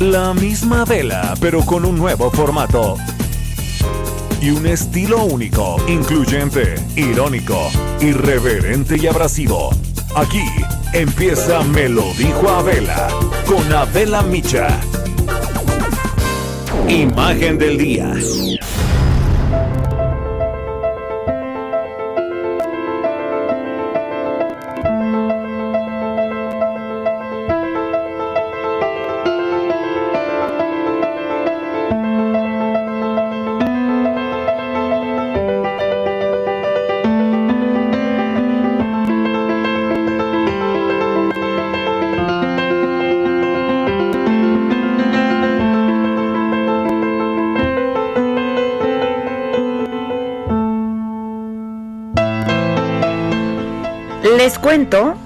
La misma vela, pero con un nuevo formato. Y un estilo único, incluyente, irónico, irreverente y abrasivo. Aquí empieza Me lo dijo Abela, con Abela Micha. Imagen del día. Les cuento,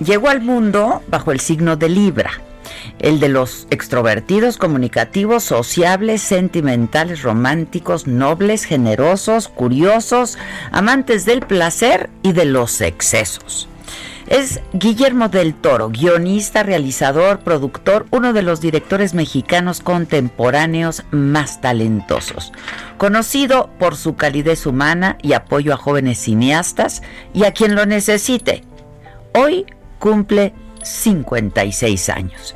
llegó al mundo bajo el signo de Libra, el de los extrovertidos, comunicativos, sociables, sentimentales, románticos, nobles, generosos, curiosos, amantes del placer y de los excesos. Es Guillermo del Toro, guionista, realizador, productor, uno de los directores mexicanos contemporáneos más talentosos. Conocido por su calidez humana y apoyo a jóvenes cineastas y a quien lo necesite. Hoy cumple 56 años.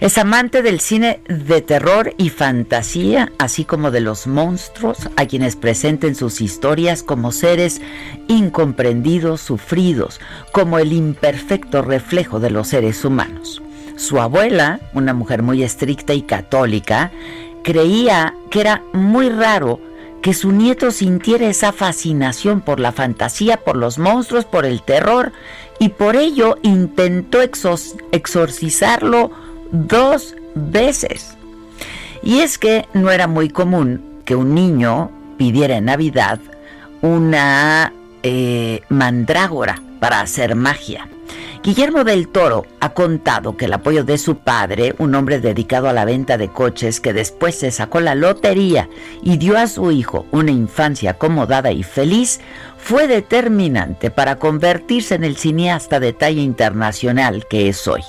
Es amante del cine de terror y fantasía, así como de los monstruos, a quienes presenten sus historias como seres incomprendidos, sufridos, como el imperfecto reflejo de los seres humanos. Su abuela, una mujer muy estricta y católica, creía que era muy raro que su nieto sintiera esa fascinación por la fantasía, por los monstruos, por el terror, y por ello intentó exorcizarlo dos veces. Y es que no era muy común que un niño pidiera en Navidad una eh, mandrágora para hacer magia. Guillermo del Toro ha contado que el apoyo de su padre, un hombre dedicado a la venta de coches que después se sacó la lotería y dio a su hijo una infancia acomodada y feliz, fue determinante para convertirse en el cineasta de talla internacional que es hoy.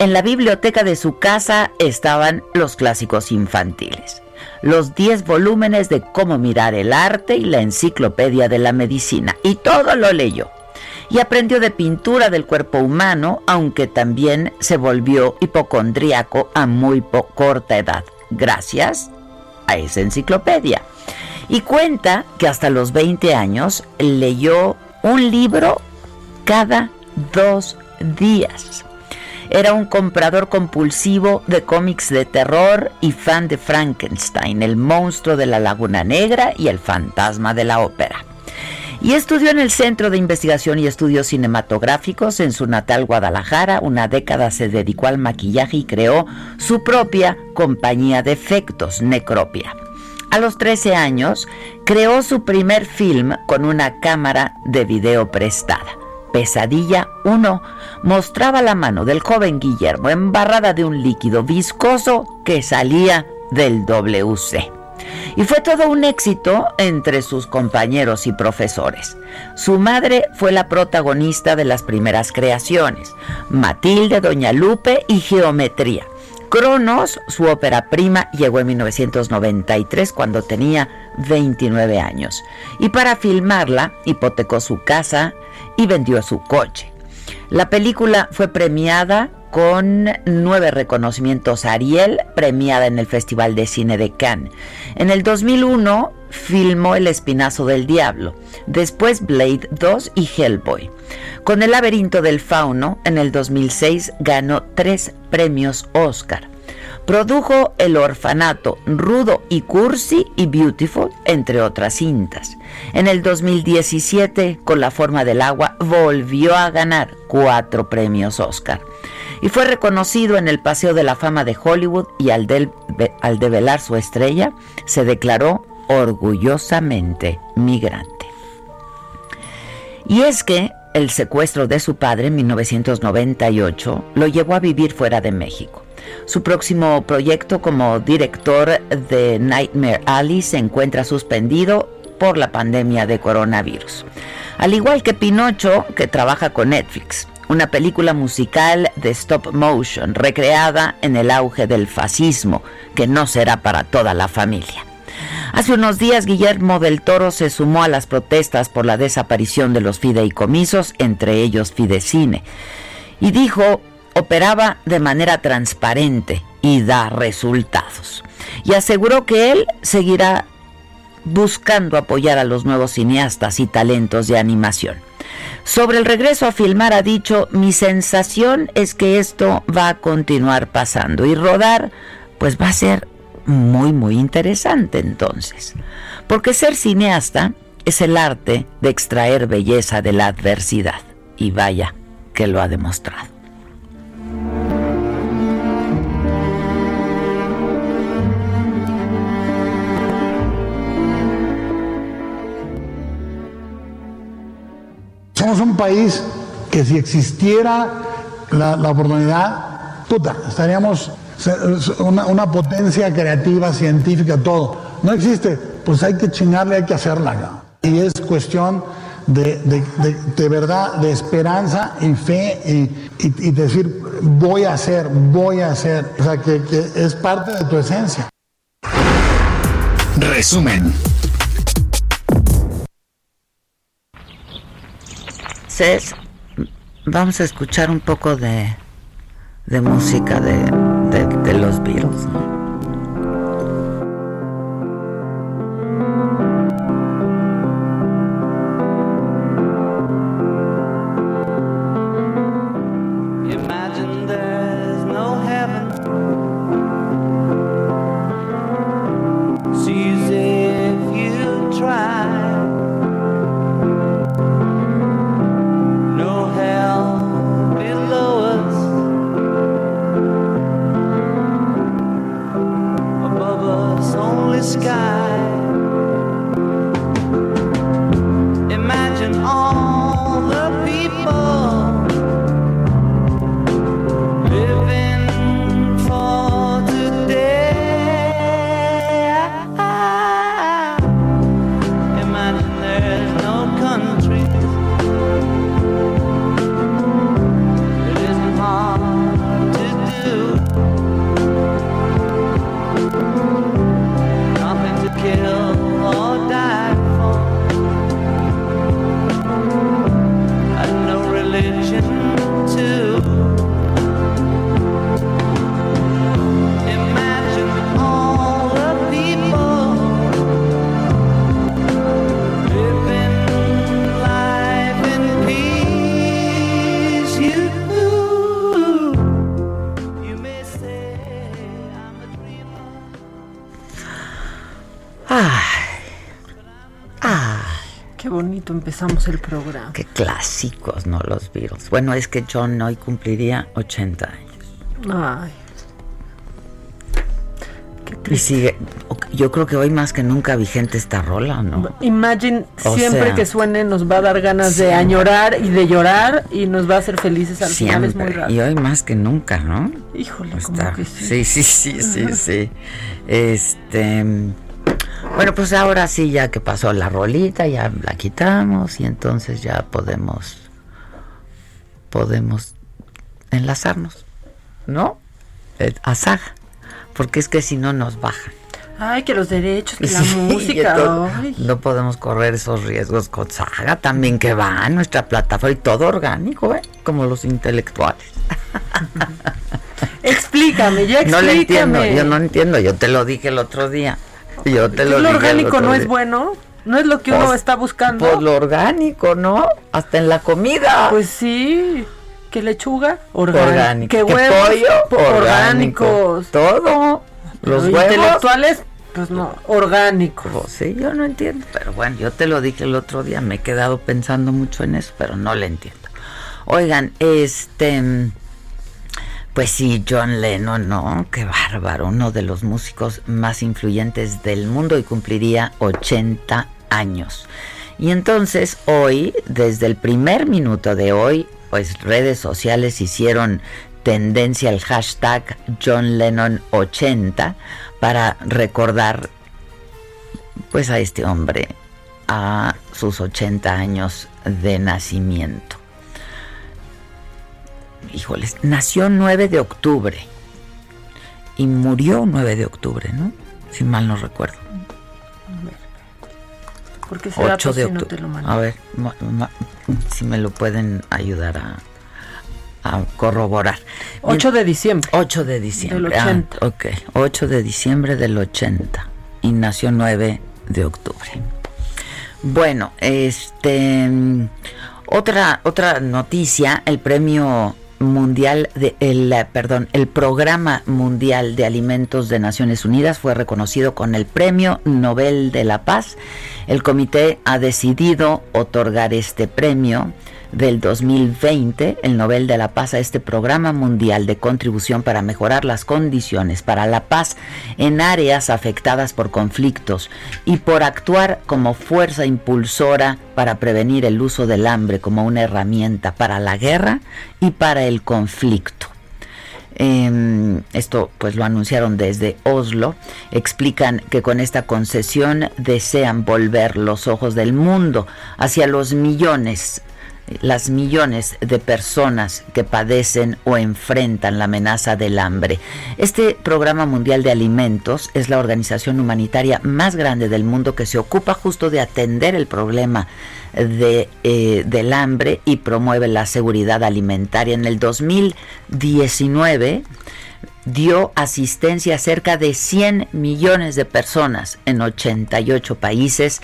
En la biblioteca de su casa estaban los clásicos infantiles, los 10 volúmenes de cómo mirar el arte y la enciclopedia de la medicina, y todo lo leyó. Y aprendió de pintura del cuerpo humano, aunque también se volvió hipocondríaco a muy corta edad, gracias a esa enciclopedia. Y cuenta que hasta los 20 años leyó un libro cada dos días. Era un comprador compulsivo de cómics de terror y fan de Frankenstein, el monstruo de la Laguna Negra y el fantasma de la ópera. Y estudió en el Centro de Investigación y Estudios Cinematográficos en su natal Guadalajara. Una década se dedicó al maquillaje y creó su propia compañía de efectos, Necropia. A los 13 años, creó su primer film con una cámara de video prestada. Pesadilla 1 mostraba la mano del joven Guillermo embarrada de un líquido viscoso que salía del WC. Y fue todo un éxito entre sus compañeros y profesores. Su madre fue la protagonista de las primeras creaciones, Matilde, Doña Lupe y Geometría. Cronos, su ópera prima, llegó en 1993 cuando tenía 29 años. Y para filmarla, hipotecó su casa y vendió su coche. La película fue premiada con nueve reconocimientos Ariel, premiada en el Festival de Cine de Cannes. En el 2001 filmó El Espinazo del Diablo, después Blade 2 y Hellboy. Con El laberinto del fauno, en el 2006 ganó tres premios Oscar. Produjo El Orfanato, Rudo y Cursi y Beautiful, entre otras cintas. En el 2017, con La forma del agua, volvió a ganar cuatro premios Oscar. Y fue reconocido en el Paseo de la Fama de Hollywood y al, al develar su estrella, se declaró orgullosamente migrante. Y es que el secuestro de su padre en 1998 lo llevó a vivir fuera de México. Su próximo proyecto como director de Nightmare Alley se encuentra suspendido por la pandemia de coronavirus. Al igual que Pinocho, que trabaja con Netflix, una película musical de stop motion recreada en el auge del fascismo, que no será para toda la familia. Hace unos días Guillermo del Toro se sumó a las protestas por la desaparición de los fideicomisos, entre ellos Fidecine, y dijo operaba de manera transparente y da resultados. Y aseguró que él seguirá buscando apoyar a los nuevos cineastas y talentos de animación. Sobre el regreso a filmar ha dicho, mi sensación es que esto va a continuar pasando y rodar pues va a ser muy muy interesante entonces. Porque ser cineasta es el arte de extraer belleza de la adversidad y vaya que lo ha demostrado. Somos un país que si existiera la, oportunidad, puta, estaríamos una, potencia creativa, científica, todo. No existe, pues hay que chingarle, hay que hacerla. Y es cuestión de, verdad, de esperanza y fe y, decir, voy a hacer, voy a hacer. O sea, que es parte de tu esencia. Resumen. vamos a escuchar un poco de, de música de, de, los Beatles. Clásicos, ¿no? Los Beatles. Bueno, es que John hoy cumpliría 80 años. Ay. y sigue, yo creo que hoy más que nunca vigente esta rola, ¿no? Imagine siempre que suene nos va a dar ganas de añorar y de llorar y nos va a hacer felices al final, es muy raro. Y hoy más que nunca, ¿no? Híjole, como que sí. Sí, sí, sí, sí, sí. Este bueno, pues ahora sí, ya que pasó la rolita, ya la quitamos y entonces ya podemos, podemos enlazarnos, ¿no? Eh, a Saga, porque es que si no nos bajan. Ay, que los derechos, que la música. no podemos correr esos riesgos con Saga también que va a nuestra plataforma y todo orgánico, ¿eh? Como los intelectuales. explícame, ya explícame. No le entiendo, yo no entiendo, yo te lo dije el otro día. Yo te lo, lo orgánico no es bueno. No es lo que uno pues, está buscando. Pues lo orgánico, ¿no? Hasta en la comida. Pues sí. ¿Qué lechuga? Orgánico. ¿Qué huevos? pollo? Orgánicos. Todo. Los huevos. Intelectuales, pues no, orgánicos. Pues sí, yo no entiendo. Pero bueno, yo te lo dije el otro día. Me he quedado pensando mucho en eso, pero no le entiendo. Oigan, este. Pues sí, John Lennon, ¿no? Qué bárbaro, uno de los músicos más influyentes del mundo y cumpliría 80 años. Y entonces hoy, desde el primer minuto de hoy, pues redes sociales hicieron tendencia al hashtag John Lennon 80 para recordar pues a este hombre a sus 80 años de nacimiento. Híjoles, nació 9 de octubre y murió 9 de octubre, ¿no? Si mal no recuerdo. Porque 8 de octubre. a ver, si me lo pueden ayudar a, corroborar. 8 de diciembre. 8 de diciembre. Del 80. Ah, ok, 8 de diciembre del 80 y nació 9 de octubre. Bueno, este otra otra noticia, el premio mundial de el perdón, el Programa Mundial de Alimentos de Naciones Unidas fue reconocido con el Premio Nobel de la Paz. El comité ha decidido otorgar este premio del 2020, el Nobel de la Paz, a este programa mundial de contribución para mejorar las condiciones para la paz en áreas afectadas por conflictos y por actuar como fuerza impulsora para prevenir el uso del hambre como una herramienta para la guerra y para el conflicto. Em, esto pues lo anunciaron desde Oslo, explican que con esta concesión desean volver los ojos del mundo hacia los millones las millones de personas que padecen o enfrentan la amenaza del hambre. Este Programa Mundial de Alimentos es la organización humanitaria más grande del mundo que se ocupa justo de atender el problema eh, del hambre y promueve la seguridad alimentaria. En el 2019 dio asistencia a cerca de 100 millones de personas en 88 países.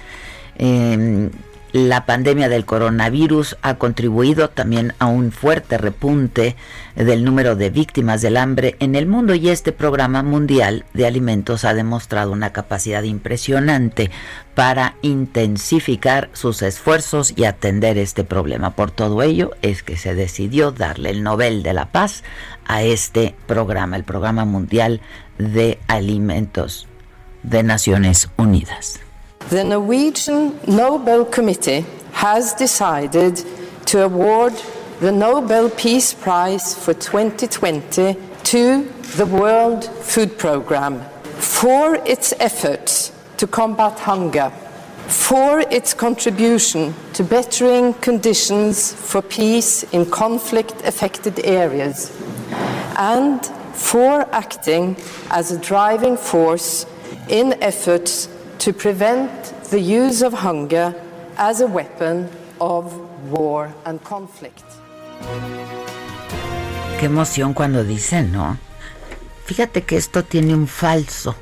Em, la pandemia del coronavirus ha contribuido también a un fuerte repunte del número de víctimas del hambre en el mundo y este programa mundial de alimentos ha demostrado una capacidad impresionante para intensificar sus esfuerzos y atender este problema. Por todo ello es que se decidió darle el Nobel de la Paz a este programa, el Programa Mundial de Alimentos de Naciones Unidas. The Norwegian Nobel Committee has decided to award the Nobel Peace Prize for 2020 to the World Food Programme for its efforts to combat hunger, for its contribution to bettering conditions for peace in conflict affected areas, and for acting as a driving force in efforts to prevent the use of hunger as a weapon of war and conflict. Qué emoción cuando dicen, ¿no? Fíjate que esto tiene un falso.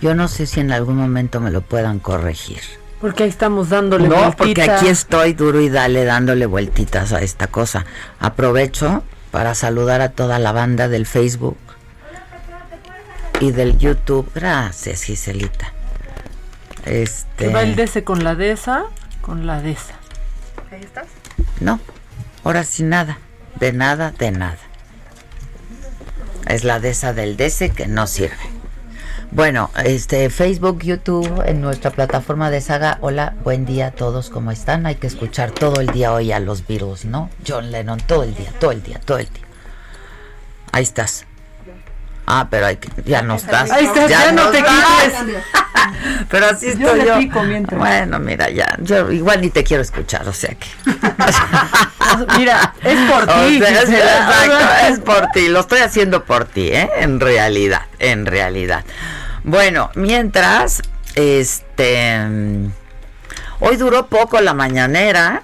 Yo no sé si en algún momento me lo puedan corregir. Porque ahí estamos dándole no, porque aquí estoy duro y dale dándole vueltitas a esta cosa. Aprovecho para saludar a toda la banda del Facebook y del YouTube. Gracias, Giselita. Este... va el DC con la DESA, con la DESA. ¿Ahí estás? No, ahora sí nada, de nada, de nada. Es la DESA del DC que no sirve. Bueno, este Facebook, YouTube, en nuestra plataforma de saga. Hola, buen día a todos, ¿cómo están? Hay que escuchar todo el día hoy a los virus, ¿no? John Lennon, todo el día, todo el día, todo el día. Ahí estás. Ah, pero hay que, ya no estás. Ahí estás, ya, no, te quites. pero así estoy yo. bueno, mira, ya, yo igual ni te quiero escuchar, o sea que. mira, es por ti. es, exacto, es por ti, lo estoy haciendo por ti, ¿eh? En realidad, en realidad. Bueno, mientras, este, hoy duró poco la mañanera.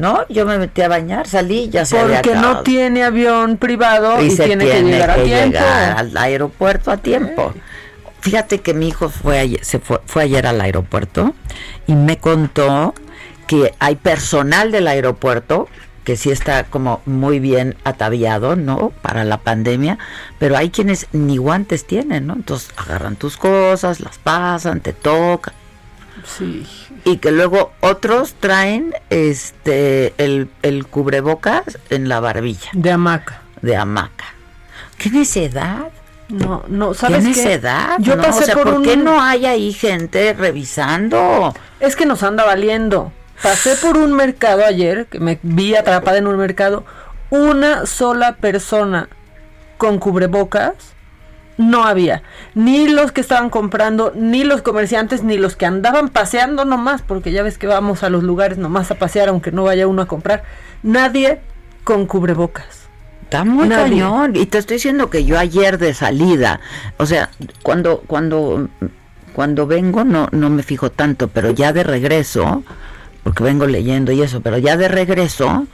¿No? Yo me metí a bañar, salí, ya se Porque no tiene avión privado y, tiene, que llegar a tiempo. al aeropuerto a tiempo. Fíjate que mi hijo fue ayer, se fue, fue ayer al aeropuerto y me contó que hay personal del aeropuerto que sí está como muy bien ataviado, ¿no? Para la pandemia, pero hay quienes ni guantes tienen, ¿no? Entonces agarran tus cosas, las pasan, te tocan. Sí. Y que luego otros traen este el, el cubrebocas en la barbilla. De hamaca. De hamaca. ¿Qué necedad? No, no, ¿sabes ¿Qué qué? necedad? Yo no? pasé o sea, por, ¿por un... qué no hay ahí gente revisando? Es que nos anda valiendo. Pasé por un mercado ayer, que me vi atrapada en un mercado, una sola persona con cubrebocas no había. Ni los que estaban comprando, ni los comerciantes, ni los que andaban paseando nomás, porque ya ves que vamos a los lugares nomás a pasear, aunque no vaya uno a comprar. Nadie con cubrebocas. Está muy Nadie. cañón. Y te estoy diciendo que yo ayer de salida, o sea, cuando, cuando, cuando vengo no, no me fijo tanto, pero ya de regreso, porque vengo leyendo y eso, pero ya de regreso,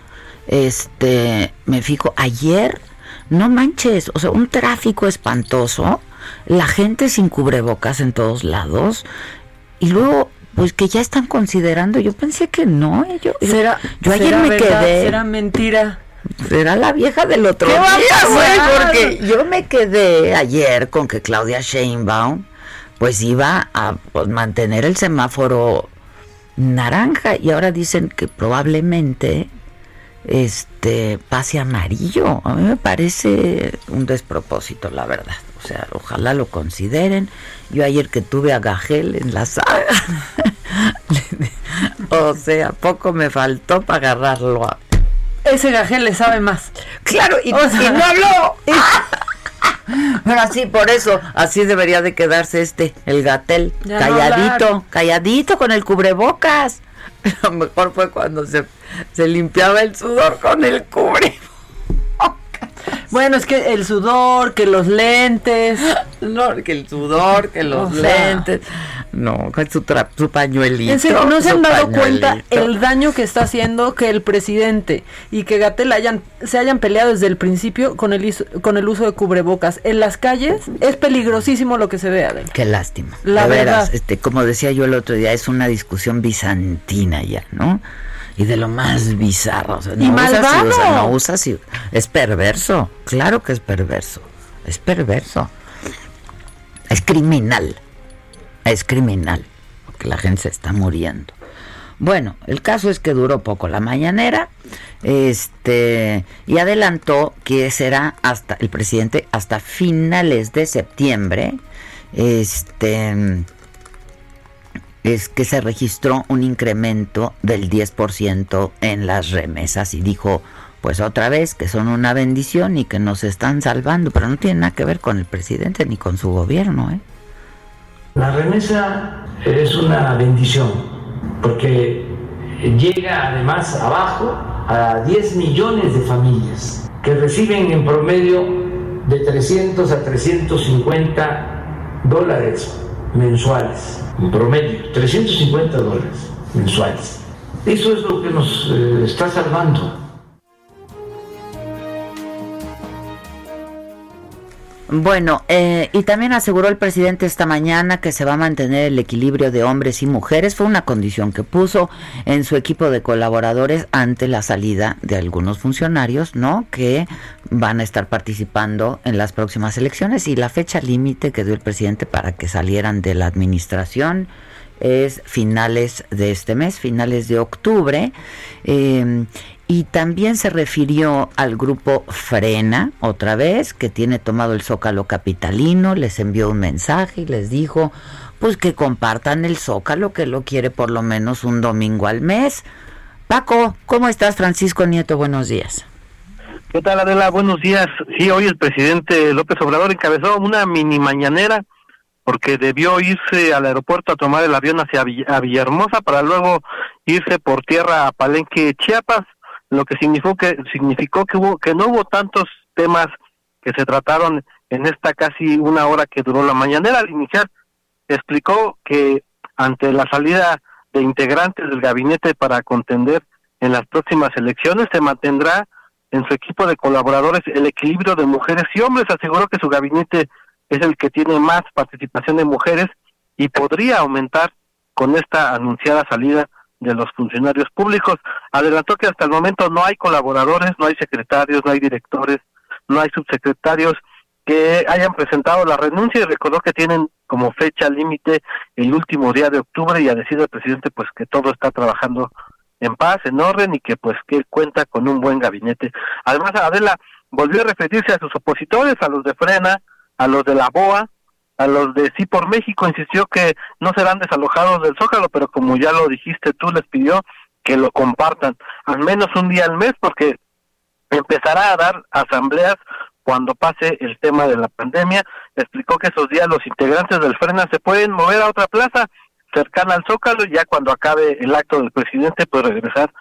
este, me fijo, ayer, no manches, o sea, un tráfico espantoso, la gente sin cubrebocas en todos lados, y luego pues que ya están considerando, yo pensé que no, yo, Será, yo ayer será me verdad, quedé Será mentira. Será la vieja del otro ¿Qué día, güey, porque yo me quedé ayer con que Claudia Sheinbaum pues iba a pues, mantener el semáforo naranja y ahora dicen que probablemente este pase amarillo. A mí me parece un despropósito, la verdad. O sea, ojalá lo consideren. Yo ayer que tuve a Gagel en la saga, o sea, poco me faltó para agarrarlo a, Ese gajel le sabe más. Claro, y, O sea, y no habló. Pero así, por eso, así debería de quedarse este, el gatel, no calladito, calladito con el cubrebocas. Lo mejor fue cuando se, se limpiaba el sudor con el cubre. Bueno, es que el sudor, que los lentes. No, que el sudor, que los O sea. lentes. No, con su, tra- su pañuelito. En serio, no se han dado cuenta el daño que está haciendo que el presidente y que Gatel hayan, se hayan peleado desde el principio con el, con el uso de cubrebocas. En las calles es peligrosísimo lo que se ve, Adel. Qué lástima. La de veras, verdad. este, como decía yo el otro día, es una discusión bizantina ya, ¿no? Y de lo más bizarro. o sea, no Y usas malvado. usa, no usas y- Es perverso. Claro que es perverso. Es perverso. Es criminal. Es criminal. Porque la gente se está muriendo. Bueno, el caso es que duró poco la mañanera, este, y adelantó que será hasta el presidente hasta finales de septiembre, este, es que se registró un incremento del 10% en las remesas y dijo, pues otra vez que son una bendición y que nos están salvando, pero no tiene nada que ver con el presidente ni con su gobierno, ¿eh? La remesa es una bendición porque llega además abajo a 10 millones de familias que reciben en promedio de 300 a 350 dólares mensuales, en promedio, 350 dólares mensuales. Eso es lo que nos eh, está salvando. Bueno, eh, y también aseguró el presidente esta mañana que se va a mantener el equilibrio de hombres y mujeres. Fue una condición que puso en su equipo de colaboradores ante la salida de algunos funcionarios, ¿no? Que van a estar participando en las próximas elecciones y la fecha límite que dio el presidente para que salieran de la administración es finales de este mes, finales de octubre. Eh, y también se refirió al grupo Frena, otra vez, que tiene tomado el Zócalo Capitalino, les envió un mensaje y les dijo, pues que compartan el Zócalo, que lo quiere por lo menos un domingo al mes. Paco, ¿cómo estás, Francisco Nieto? Buenos días. ¿Qué tal, Adela? Buenos días. Sí, hoy el presidente López Obrador encabezó una mini mañanera porque debió irse al aeropuerto a tomar el avión hacia Villahermosa para luego irse por tierra a Palenque, Chiapas, lo que significó que significó que hubo que no hubo tantos temas que se trataron en esta casi una hora que duró la mañanera. Al iniciar explicó que ante la salida de integrantes del gabinete para contender en las próximas elecciones se mantendrá en su equipo de colaboradores el equilibrio de mujeres y hombres. Aseguró que su gabinete es el que tiene más participación de mujeres y podría aumentar con esta anunciada salida de los funcionarios públicos. Adelantó que hasta el momento no hay colaboradores, no hay secretarios, no hay directores, no hay subsecretarios que hayan presentado la renuncia y recordó que tienen como fecha límite el último día de octubre y a decir el presidente pues que todo está trabajando en paz, en orden y que pues que cuenta con un buen gabinete. Además Adela volvió a referirse a sus opositores, a los de Frena, a los de la BOA, a los de Sí por México, insistió que no serán desalojados del Zócalo, pero como ya lo dijiste tú, les pidió que lo compartan al menos un día al mes porque empezará a dar asambleas cuando pase el tema de la pandemia. Explicó que esos días los integrantes del Frena se pueden mover a otra plaza cercana al Zócalo y ya cuando acabe el acto del presidente pues regresar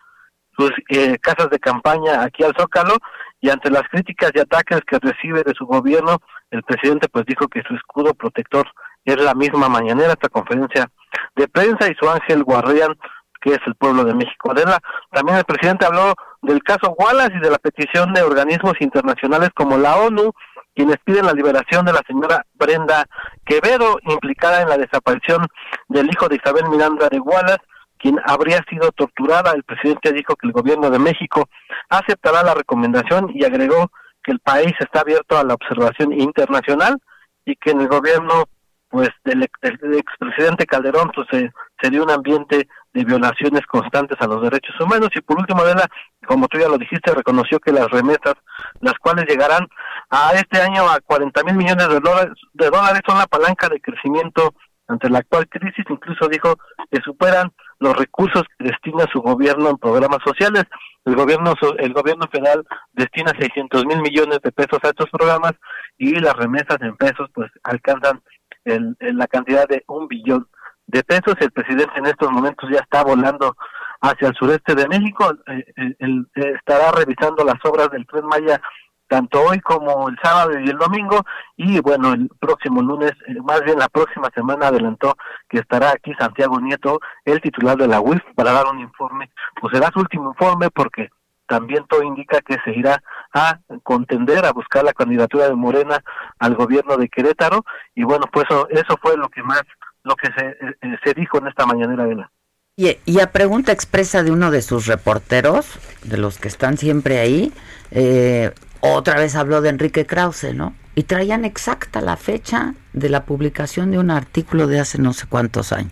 sus eh, casas de campaña aquí al Zócalo y ante las críticas y ataques que recibe de su gobierno, el presidente pues dijo que su escudo protector es la misma mañanera, esta conferencia de prensa y su ángel guardián que es el pueblo de México. Adela, también el presidente habló del caso Wallace y de la petición de organismos internacionales como la ONU, quienes piden la liberación de la señora Brenda Quevedo, implicada en la desaparición del hijo de Isabel Miranda de Wallace, quien habría sido torturada. El presidente dijo que el gobierno de México aceptará la recomendación y agregó que el país está abierto a la observación internacional y que en el gobierno pues del, expresidente Calderón pues se, dio un ambiente de violaciones constantes a los derechos humanos y por último Adela, como tú ya lo dijiste reconoció que las remesas las cuales llegarán a este año a 40 mil millones de dólares, de dólares son la palanca de crecimiento ante la actual crisis incluso dijo que superan los recursos que destina su gobierno en programas sociales. El gobierno el gobierno federal destina 600 mil millones de pesos a estos programas y las remesas en pesos pues alcanzan el, la cantidad de un billón de pesos. El presidente en estos momentos ya está volando hacia el sureste de México. Eh, eh, él estará revisando las obras del Tren Maya tanto hoy como el sábado y el domingo. Y bueno el próximo lunes eh, más bien la próxima semana adelantó que estará aquí Santiago Nieto el titular de la UIF para dar un informe. Pues será su último informe porque también todo indica que se irá a contender a buscar la candidatura de Morena al gobierno de Querétaro. Y bueno pues eso, eso fue lo que más lo que se, eh, eh, se dijo en esta mañanera de la y, y, a pregunta expresa de uno de sus reporteros, de los que están siempre ahí, eh, otra vez habló de Enrique Krause, ¿no? Y traían exacta la fecha de la publicación de un artículo de hace no sé cuántos años.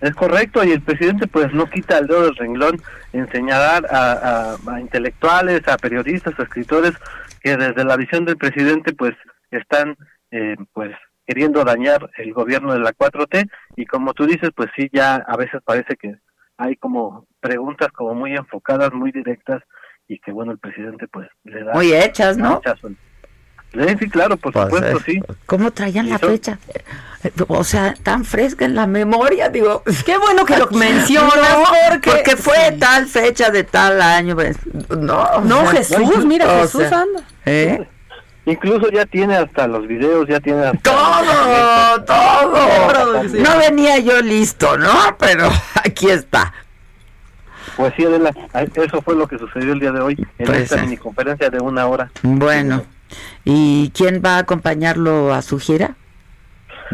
Es correcto, y el presidente pues no quita el dedo del renglón en señalar a, intelectuales, a periodistas, a escritores que desde la visión del presidente pues están eh, pues queriendo dañar el gobierno de la 4T y como tú dices pues sí ya a veces parece que hay como preguntas como muy enfocadas, muy directas y que bueno, el presidente pues le da... Muy hechas, ¿no? Sí, claro, por pues, supuesto, sí. ¿Cómo traían la fecha? O sea, tan fresca en la memoria, digo. Qué bueno que lo mencionas, porque, fue tal fecha de tal año. Pues, no, no Jesús, mira, Jesús anda. ¿eh? Incluso ya tiene hasta los videos, ya tiene hasta... Todo, todo. No venía yo listo, ¿no? Pero aquí está. Pues sí, Adela, eso fue lo que sucedió el día de hoy en pues, esta mini conferencia de una hora. Bueno, ¿y quién va a acompañarlo a su gira?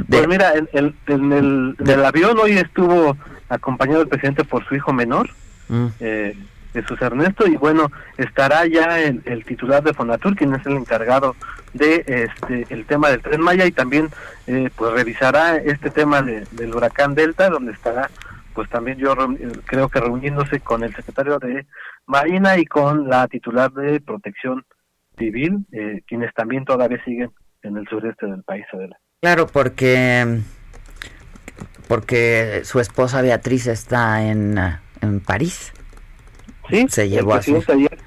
Pues mira, en, el, avión hoy estuvo acompañado el presidente por su hijo menor, mm. eh, Jesús Ernesto, y bueno, estará ya el, el, titular de Fonatur, quien es el encargado de este el tema del Tren Maya, y también eh, pues revisará este tema del huracán Delta, donde estará pues también yo creo que reuniéndose con el secretario de Marina y con la titular de Protección Civil, eh, quienes también todavía siguen en el sureste del país, Adela. Claro, porque porque su esposa Beatriz está en, en París. Sí, se llevó a ayer,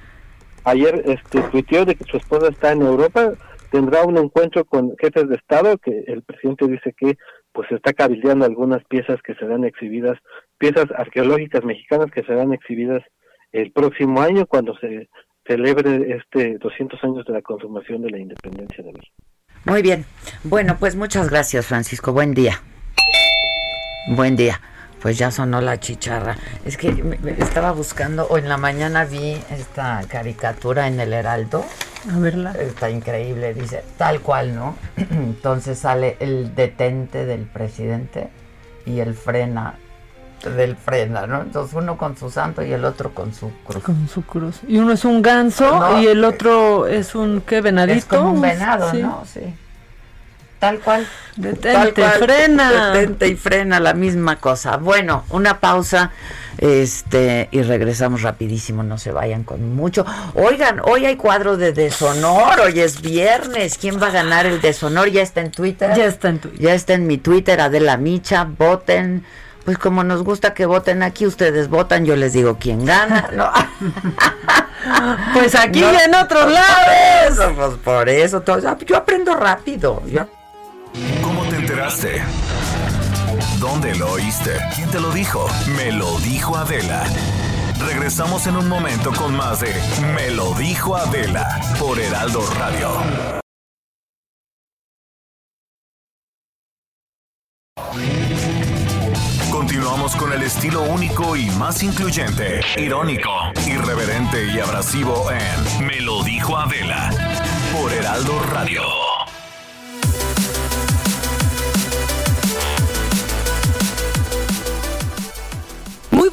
ayer este, tuiteó de que su esposa está en Europa, tendrá un encuentro con jefes de Estado, que el presidente dice que pues se está cabildeando algunas piezas que serán exhibidas, piezas arqueológicas mexicanas que serán exhibidas el próximo año cuando se celebre este 200 años de la consumación de la independencia de México. Muy bien. Bueno, pues muchas gracias, Francisco. Buen día. Buen día. Pues ya sonó la chicharra. Es que estaba buscando, o en la mañana vi esta caricatura en el Heraldo a verla. Está increíble, dice, tal cual, ¿no? Entonces sale el detente del presidente y el frena del frena, ¿no? Entonces uno con su santo y el otro con su cruz. Con su cruz. Y uno es un ganso No, y el otro es un, ¿qué? Venadito. Es como un venado, Sí. ¿no? Sí. Tal cual. Detente, Tal cual. frena. Detente y frena, la misma cosa. Bueno, una pausa este y regresamos rapidísimo, no se vayan con mucho. Oigan, hoy hay cuadro de deshonor, hoy es viernes. ¿Quién va a ganar el deshonor? Ya está en Twitter. Ya está en Twitter. Ya está en mi Twitter, Adela Micha, voten. Pues como nos gusta que voten aquí, ustedes votan, yo les digo quién gana. No. Pues aquí No, y en otros pues lados. Por eso, pues por eso. todo- yo aprendo rápido. Yo ¿Cómo te enteraste? ¿Dónde lo oíste? ¿Quién te lo dijo? Me lo dijo Adela. Regresamos en un momento con más de Me lo dijo Adela por Heraldo Radio. Continuamos con el estilo único y más incluyente, irónico, irreverente y abrasivo en Me lo dijo Adela por Heraldo Radio.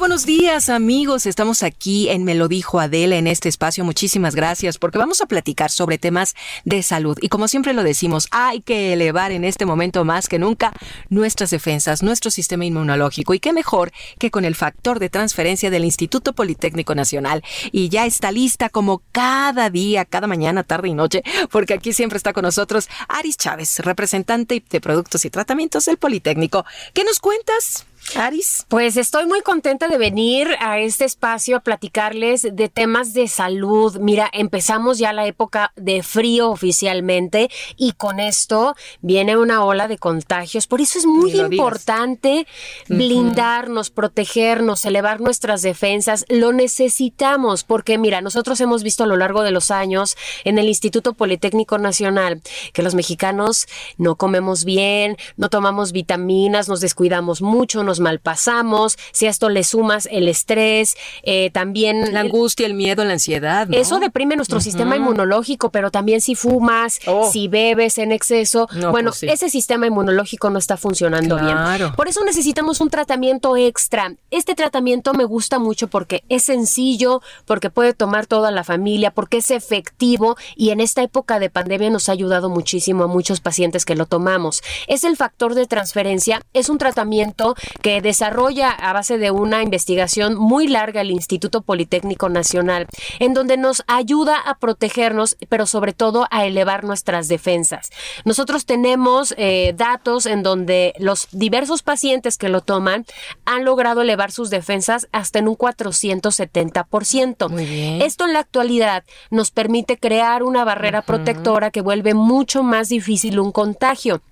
Buenos días amigos, estamos aquí en Me lo dijo Adela en este espacio, muchísimas gracias porque vamos a platicar sobre temas de salud. Y como siempre lo decimos, hay que elevar en este momento más que nunca nuestras defensas, nuestro sistema inmunológico. Y qué mejor que con el factor de transferencia del Instituto Politécnico Nacional. Y ya está lista como cada día, cada mañana, tarde y noche, porque aquí siempre está con nosotros Aris Chávez, representante de productos y tratamientos del Politécnico. ¿Qué nos cuentas? Aris. Pues estoy muy contenta de venir a este espacio a platicarles de temas de salud. Mira, empezamos ya la época de frío oficialmente y con esto viene una ola de contagios. Por eso es muy importante blindarnos, protegernos, elevar nuestras defensas. Lo necesitamos porque mira, nosotros hemos visto a lo largo de los años en el Instituto Politécnico Nacional que los mexicanos no comemos bien, no tomamos vitaminas, nos descuidamos mucho, nos malpasamos. Si a esto le sumas el estrés, eh, también La angustia, el miedo, la ansiedad. ¿no? eso deprime nuestro sistema inmunológico, pero también si fumas, Oh. si bebes en exceso, No, bueno, pues sí. ese sistema inmunológico no está funcionando Claro. bien. Por eso necesitamos un tratamiento extra. Este tratamiento me gusta mucho porque es sencillo, porque puede tomar toda la familia, porque es efectivo y en esta época de pandemia nos ha ayudado muchísimo a muchos pacientes que lo tomamos. Es el factor de transferencia, es un tratamiento que desarrolla a base de una investigación muy larga el Instituto Politécnico Nacional, en donde nos ayuda a protegernos, pero sobre todo a elevar nuestras defensas. Nosotros tenemos eh, datos en donde los diversos pacientes que lo toman han logrado elevar sus defensas hasta en un 470%. Muy bien. Esto en la actualidad nos permite crear una barrera protectora que vuelve mucho más difícil un contagio.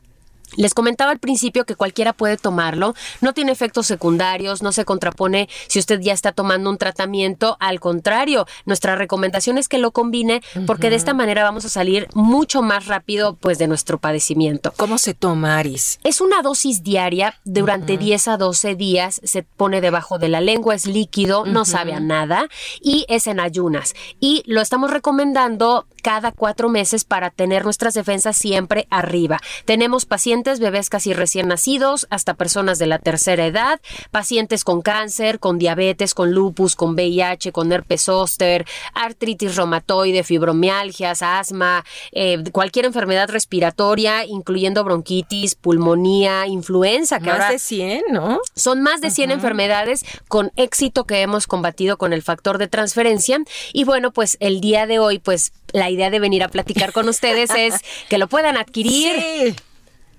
Les comentaba al principio que cualquiera puede tomarlo, no tiene efectos secundarios, no se contrapone si usted ya está tomando un tratamiento, al contrario, nuestra recomendación es que lo combine porque de esta manera vamos a salir mucho más rápido pues de nuestro padecimiento. ¿Cómo se toma, Aris? Es una dosis diaria, durante 10 a 12 días se pone debajo de la lengua, es líquido, no sabe a nada y es en ayunas. Y lo estamos recomendando cada cuatro meses para tener nuestras defensas siempre arriba. Tenemos pacientes, bebés casi recién nacidos, hasta personas de la tercera edad, pacientes con cáncer, con diabetes, con lupus, con VIH, con herpes zóster, artritis reumatoide, fibromialgias, asma, eh, cualquier enfermedad respiratoria, incluyendo bronquitis, pulmonía, influenza, que Más ahora de 100, ¿no? son más de 100 enfermedades con éxito que hemos combatido con el factor de transferencia. Y bueno, pues el día de hoy, pues la idea de venir a platicar con ustedes es que lo puedan adquirir. Sí.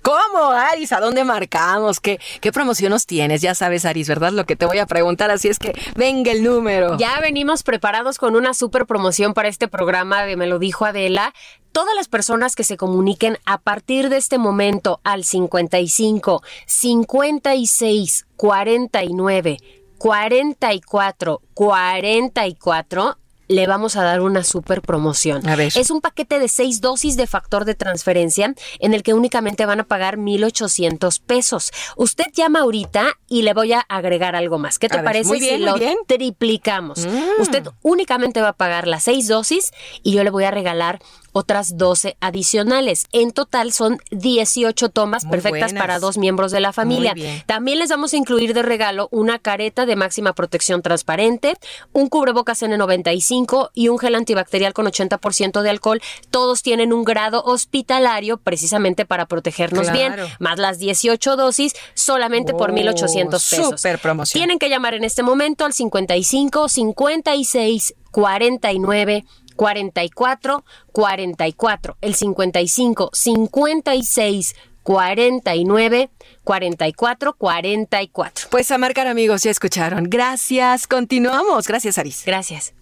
¿Cómo, Aris? ¿A dónde marcamos? ¿Qué, ¿Qué promoción nos tienes? Ya sabes, Aris, ¿verdad? Lo que te voy a preguntar, así es que venga el número. Ya venimos preparados con una super promoción para este programa de Me lo dijo Adela. Todas las personas que se comuniquen a partir de este momento al 55 56 49 44 44 le vamos a dar una super promoción. A ver. Es un paquete de seis dosis de factor de transferencia en el que únicamente van a pagar 1,800 pesos. Usted llama ahorita y le voy a agregar algo más. ¿Qué te A parece muy bien, si lo bien. triplicamos? Mm. Usted únicamente va a pagar las seis dosis y yo le voy a regalar otras 12 adicionales. En total son 18 tomas Muy perfectas buenas. para dos miembros de la familia. También les vamos a incluir de regalo una careta de máxima protección transparente, un cubrebocas N95 y un gel antibacterial con 80% de alcohol. Todos tienen un grado hospitalario precisamente para protegernos bien, más las 18 dosis solamente por Oh, 1,800 pesos. súper promoción. Tienen que llamar en este momento al 55 56 49 44 44. El 55 56 49 44 44. Pues a marcar amigos, ya escucharon. Gracias. Continuamos. Gracias, Aris. Gracias.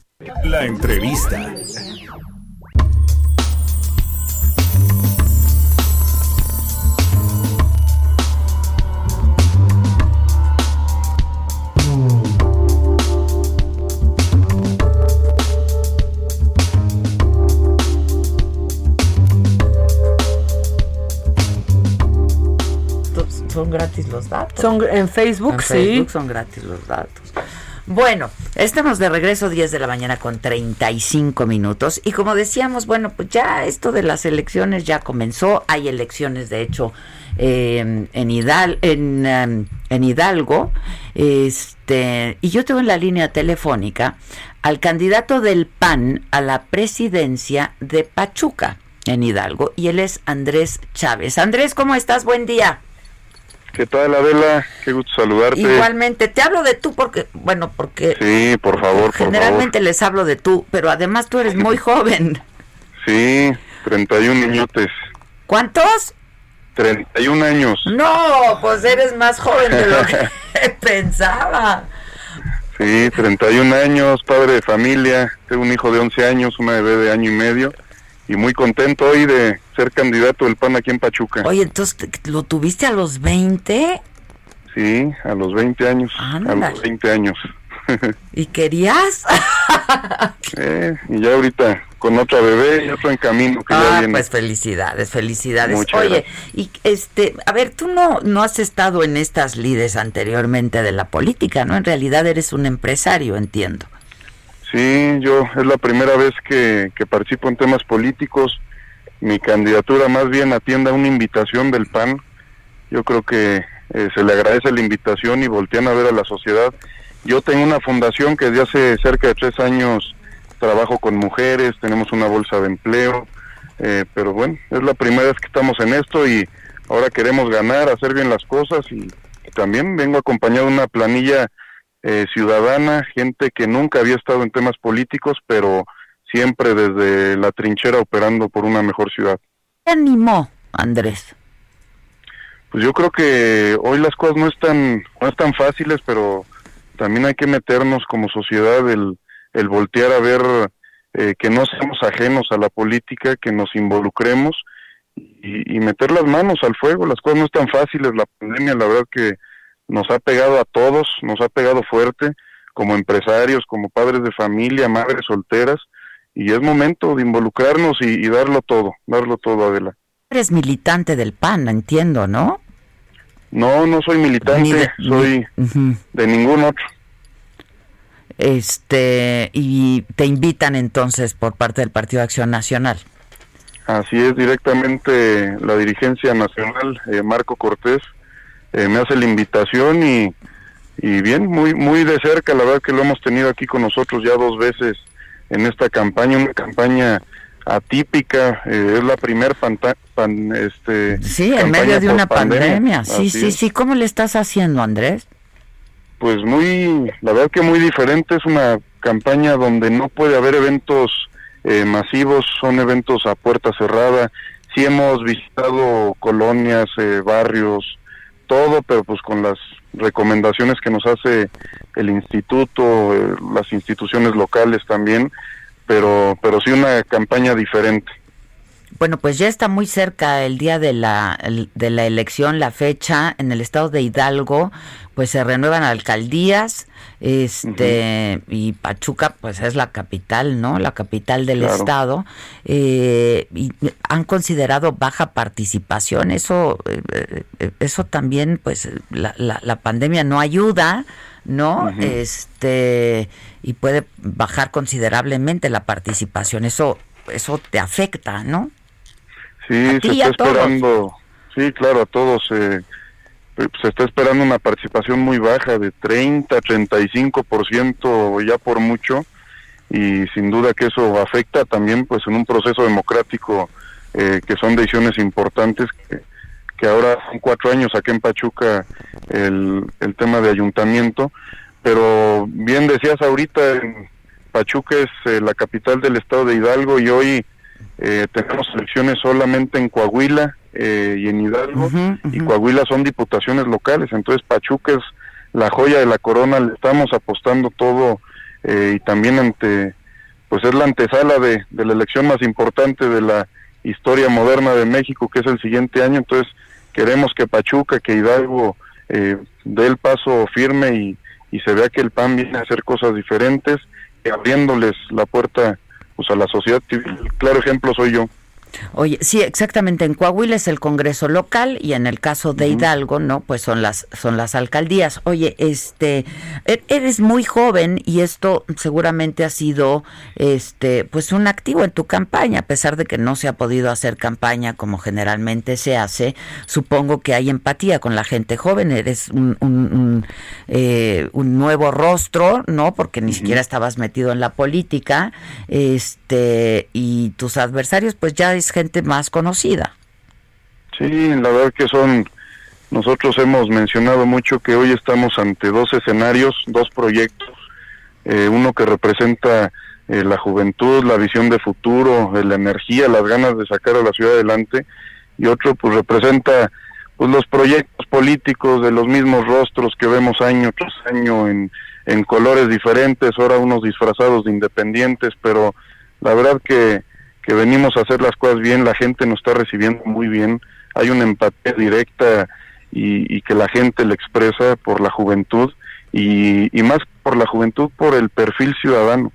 La entrevista. Son gratis los datos. Son en Facebook, En sí. Facebook son gratis los datos. Bueno, estamos de regreso 10 de la mañana con 35 minutos y como decíamos, bueno, pues ya esto de las elecciones ya comenzó, hay elecciones de hecho eh, en, Hidal- en, em, en Hidalgo, este, y yo tengo en la línea telefónica al candidato del PAN a la presidencia de Pachuca en Hidalgo y él es Andrés Chávez. Andrés, ¿cómo estás? Buen día. ¿Qué tal, Adela? Qué gusto saludarte. Igualmente, te hablo de tú porque, bueno, porque Sí, por favor, por generalmente les hablo de tú, pero además tú eres muy joven. favor. Sí, 31 niñotes. ¿Cuántos? 31 años. No, pues eres más joven de lo que pensaba. Sí, 31 años, padre de familia. Tengo un hijo de 11 años, una bebé de año y medio. Y muy contento hoy de ser candidato del PAN aquí en Pachuca. Oye, entonces, ¿te- ¿lo tuviste a los 20? Sí, a los 20 años. Ándale. A los 20 años. ¿Y querías? Eh, y ya ahorita con otra bebé y otro en camino que ya Ah, viene. pues felicidades, felicidades. Muchas Oye, gracias. y este, a ver, tú no, no has estado en estas lides anteriormente de la política, ¿no? En realidad eres un empresario, entiendo. Sí, yo es la primera vez que, que participo en temas políticos. Mi candidatura más bien atiende a una invitación del PAN. Yo creo que eh, se le agradece la invitación y voltean a ver a la sociedad. Yo tengo una fundación que desde hace cerca de tres años trabajo con mujeres, tenemos una bolsa de empleo, eh, pero bueno, es la primera vez que estamos en esto y ahora queremos ganar, hacer bien las cosas y, y también vengo acompañado de una planilla eh, ciudadana, gente que nunca había estado en temas políticos, pero siempre desde la trinchera operando por una mejor ciudad. ¿Qué animó, Andrés? Pues yo creo que hoy las cosas no están, no están fáciles, pero también hay que meternos como sociedad el, el voltear a ver eh, que no seamos ajenos a la política, que nos involucremos y, y meter las manos al fuego. Las cosas no están fáciles, la pandemia la verdad que nos ha pegado a todos, nos ha pegado fuerte como empresarios, como padres de familia, madres solteras, y es momento de involucrarnos y, y darlo todo, darlo todo, Adela. Eres militante del PAN, entiendo, ¿no? No, no soy militante, de- soy de ningún otro. Este, y te invitan entonces por parte del Partido de Acción Nacional. Así es, directamente la dirigencia nacional, eh, Marco Cortés, eh, me hace la invitación y, y bien, muy muy de cerca, la verdad que lo hemos tenido aquí con nosotros ya dos veces en esta campaña, una campaña atípica, eh, es la primer pan- este Sí, en medio de una pandemia. Sí, Así sí, es. sí. ¿Cómo le estás haciendo, Andrés? Pues muy, la verdad que muy diferente, es una campaña donde no puede haber eventos eh, masivos, son eventos a puerta cerrada, sí hemos visitado colonias, eh, barrios, todo, pero pues con las recomendaciones que nos hace el instituto, eh, las instituciones locales también, pero, pero sí una campaña diferente. Bueno, pues ya está muy cerca el día de la, de la elección, la fecha en el estado de Hidalgo, pues se renuevan alcaldías, este y Pachuca, pues es la capital, ¿no? La capital del Claro. estado. eh, y han considerado baja participación. Eso, eh, eh, eso también, pues la, la, la pandemia no ayuda, ¿no? Este y puede bajar considerablemente la participación. Eso eso te afecta, ¿no? Sí, se está esperando, sí, claro, a todos eh, se está esperando una participación muy baja de 30, 35% ya por mucho y sin duda que eso afecta también pues en un proceso democrático eh, que son decisiones importantes que, que ahora son cuatro años aquí en Pachuca el, el tema de ayuntamiento. Pero bien decías ahorita Pachuca es eh, la capital del estado de Hidalgo y hoy eh, tenemos elecciones solamente en Coahuila eh, y en Hidalgo, y Coahuila son diputaciones locales, entonces Pachuca es la joya de la corona, le estamos apostando todo eh, y también ante, pues es la antesala de, de la elección más importante de la historia moderna de México, que es el siguiente año, entonces queremos que Pachuca, que Hidalgo eh, dé el paso firme y, y se vea que el PAN viene a hacer cosas diferentes, abriéndoles la puerta pues a la sociedad civil. Claro ejemplo soy yo. Oye, sí, exactamente. En Coahuila es el Congreso local y en el caso de Hidalgo, ¿no? Pues son las son las alcaldías. Oye, este, e-, eres muy joven y esto seguramente ha sido, este, pues un activo en tu campaña, a pesar de que no se ha podido hacer campaña como generalmente se hace. Supongo que hay empatía con la gente joven. Eres un, un, eh, nuevo rostro, ¿no? Porque ni siquiera estabas metido en la política, este, y tus adversarios, pues ya es gente más conocida. Sí, la verdad que son, nosotros hemos mencionado mucho que hoy estamos ante dos escenarios, dos proyectos, eh, uno que representa eh, la juventud, la visión de futuro, eh, la energía, las ganas de sacar a la ciudad adelante, y otro pues representa pues los proyectos políticos de los mismos rostros que vemos año tras año en, en colores diferentes, ahora unos disfrazados de independientes, pero la verdad que que venimos a hacer las cosas bien, la gente nos está recibiendo muy bien, hay una empatía directa y, que la gente le expresa por la juventud y, más por la juventud, por el perfil ciudadano,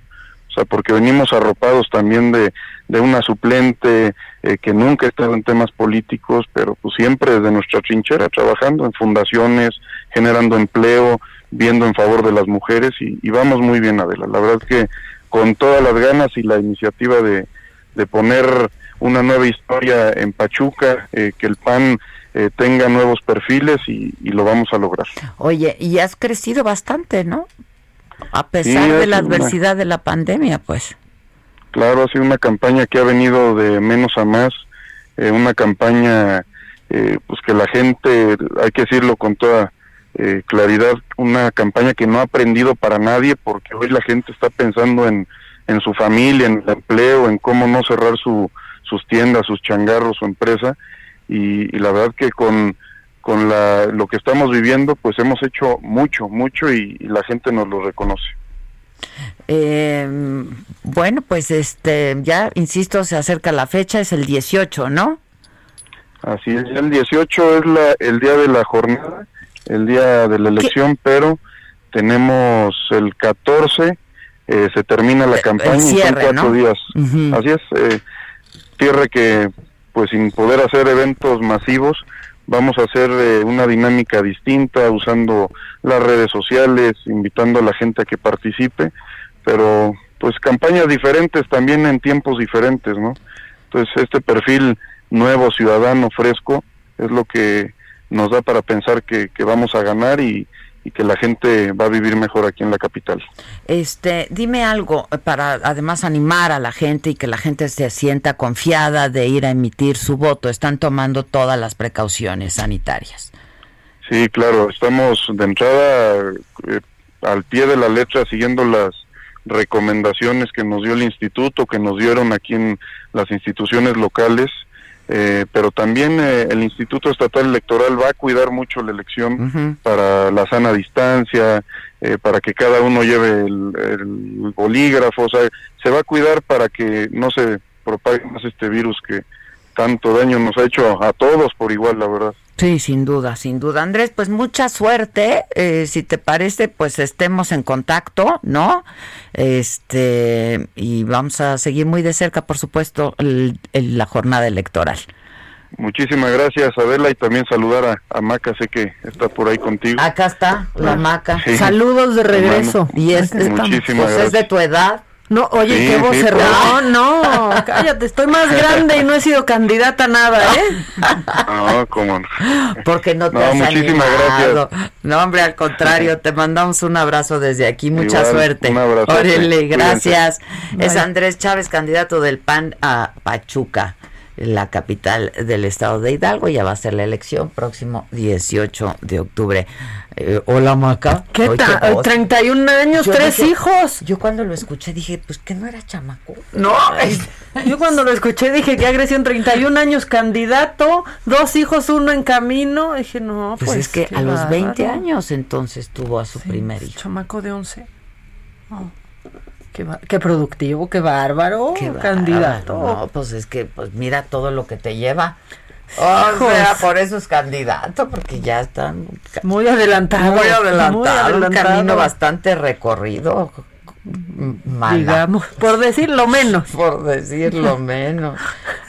o sea, porque venimos arropados también de, de una suplente eh, que nunca ha estado en temas políticos, pero pues siempre desde nuestra trinchera, trabajando en fundaciones, generando empleo, viendo en favor de las mujeres y, y vamos muy bien, Adela. La verdad es que con todas las ganas y la iniciativa de, de poner una nueva historia en Pachuca, eh, que el PAN eh, tenga nuevos perfiles y, lo vamos a lograr. Oye, y has crecido bastante, ¿no? A pesar de la adversidad de la pandemia, pues. Claro, ha sido una campaña que ha venido de menos a más, eh, una campaña pues que la gente, hay que decirlo con toda claridad, una campaña que no ha aprendido para nadie porque hoy la gente está pensando en en su familia, en el empleo, en cómo no cerrar su, sus tiendas, sus changarros, su empresa. Y, la verdad que con, con la, lo que estamos viviendo, pues hemos hecho mucho, mucho y, la gente nos lo reconoce. Eh, bueno, pues este, ya insisto, se acerca la fecha, es el 18, ¿no? Así es, el 18 es la, el día de la jornada, el día de la elección, pero tenemos el 14 eh, se termina la campaña y son cuatro días. Así es, eh, cierre que pues sin poder hacer eventos masivos, vamos a hacer eh, una dinámica distinta usando las redes sociales, invitando a la gente a que participe, pero pues campañas diferentes también en tiempos diferentes, ¿no? Entonces este perfil nuevo, ciudadano, fresco, es lo que nos da para pensar que, que vamos a ganar y, y que la gente va a vivir mejor aquí en la capital. Este, dime algo para además animar a la gente y que la gente se sienta confiada de ir a emitir su voto. Están tomando todas las precauciones sanitarias. Sí, claro, estamos de entrada eh, al pie de la letra siguiendo las recomendaciones que nos dio el instituto, que nos dieron aquí en las instituciones locales eh, pero también eh, el Instituto Estatal Electoral va a cuidar mucho la elección para la sana distancia, eh, para que cada uno lleve el, bolígrafo, o sea, se va a cuidar para que no se propague más este virus que tanto daño nos ha hecho a todos por igual, la verdad. Sí, sin duda, sin duda. Andrés, pues mucha suerte. Eh, si te parece, pues estemos en contacto, ¿no? Este, y vamos a seguir muy de cerca, por supuesto, la jornada electoral. Muchísimas gracias, Adela, y también saludar a, Maca, sé que está por ahí contigo. Acá está, la Maca. Saludos de regreso. Y es, Muchísimas pues es de tu edad. No, oye, Sí, qué voz sí, cerrada. No, no, cállate, estoy más grande y no he sido candidata a nada, ¿eh? No, como no. Porque no te No, has muchísimas animado. gracias. No, hombre, al contrario, te mandamos un abrazo desde aquí, mucha Igual, suerte. un abrazote. Órale, gracias. Cuídense. Es Bye. Andrés Chávez, candidato del PAN a Pachuca, la capital del estado de Hidalgo. Ya va a ser la elección próximo 18 de octubre. Eh, hola, Maca. ¿Qué tal? voz. 31 años, Yo tres dije- hijos. Yo cuando lo escuché dije, pues que no era chamaco. No, Yo cuando lo escuché dije que agresión 31 años candidato, dos hijos, uno en camino. Dije, no, pues, pues, es que qué a los 20 bárbaro. años entonces tuvo a su primer hijo. Chamaco de 11. Oh, qué, qué productivo, qué bárbaro, Qué candidato. bárbaro. No, pues es que pues mira todo lo que te lleva. O sea, por eso es candidato, porque ya están Muy adelantado. muy adelantado, muy un adelantado. camino bastante recorrido. Mala. Digamos, por decir lo menos. Por decirlo menos.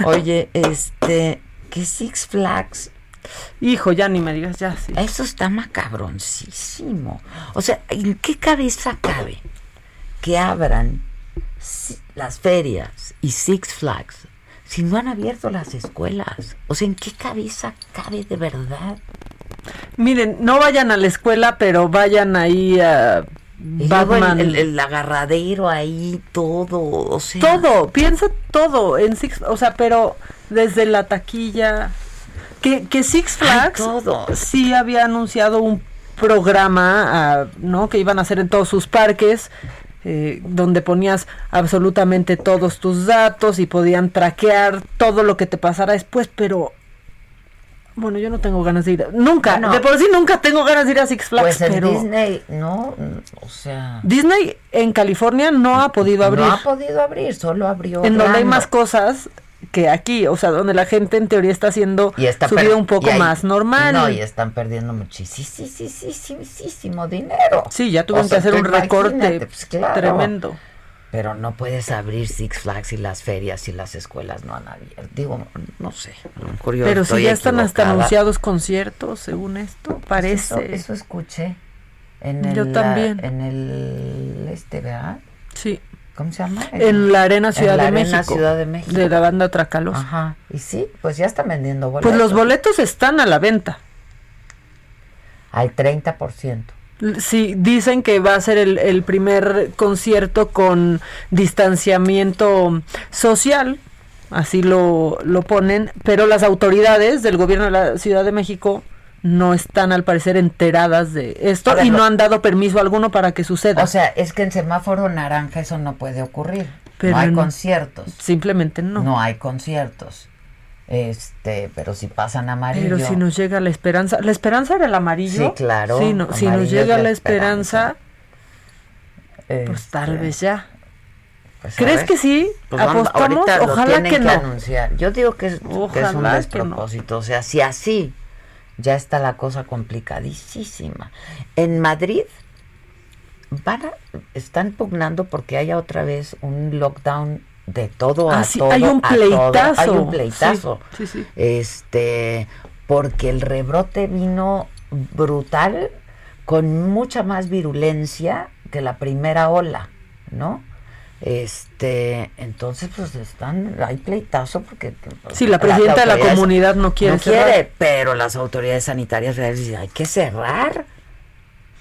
Oye, este, que Six Flags Hijo, ya ni me digas, ya sí. Eso está macabroncísimo. O sea, ¿en qué cabeza cabe que abran las ferias y Six Flags si no han abierto las escuelas? O sea, ¿en qué cabeza cabe de verdad? Miren, no vayan a la escuela, pero vayan ahí a el, Batman. el- el agarradero ahí, todo, o sea. todo, piensa todo en Six, o sea, pero desde la taquilla que, que Six Ay, Flags todo. sí había anunciado un programa, ah, ¿no? Que iban a hacer en todos sus parques. Eh, donde ponías absolutamente todos tus datos y podían traquear todo lo que te pasara después, pero bueno, yo no tengo ganas de ir. Nunca, No. de por sí nunca tengo ganas de ir a Six Flags, Pues en pero Disney, no, o sea. Disney en California no ha podido abrir. No ha podido abrir, solo abrió. en donde hay más cosas que aquí, o sea, donde la gente en teoría está haciendo y está su vida un poco más normal. No, y están perdiendo muchísimo dinero. Sí, ya tuvieron O sea, que hacer un recorte pues, claro. tremendo. Pero no puedes abrir Six Flags y las ferias y las escuelas no han abierto. Digo, no sé. yo Pero si ya están hasta anunciados conciertos, según esto, parece. Eso, eso escuché. En Yo el, también. En el este, ¿verdad? Sí. ¿Cómo se llama? En la Arena Ciudad en la de Arena México. Ciudad de México. De la banda Tracalos. Ajá. Y sí, pues ya están vendiendo boletos. Pues los boletos están a la venta. Al 30%. L- Sí, dicen que va a ser el, el primer concierto con distanciamiento social, así lo, lo ponen, pero las autoridades del gobierno de la Ciudad de México no están al parecer enteradas de esto ver, y lo- no han dado permiso alguno para que suceda. O sea, es que en semáforo naranja eso no puede ocurrir. Pero no hay conciertos. Simplemente no. No hay conciertos. Este, pero si pasan amarillo. Pero si nos llega la esperanza, ¿la esperanza era el amarillo? Sí, claro, Sí, no- si nos llega es la esperanza, pues Este, tal vez ya. pues, ¿Crees que sí? Pues vamos, ¿Apostamos? Ojalá que no. anunciar. Yo digo que es, que es un Ojalá que no. despropósito. O sea, si así ya está la cosa complicadísima. En Madrid van a- están pugnando porque haya otra vez un lockdown de todo Ah, a sí, todo. hay un todo. pleitazo. Hay un pleitazo. Sí, sí. Este, porque el rebrote vino brutal con mucha más virulencia que la primera ola, ¿no? Este, entonces pues están, hay pleitazo porque pues, Sí, la presidenta de la comunidad no quiere no quiere, pero las autoridades sanitarias reales dicen, hay que cerrar,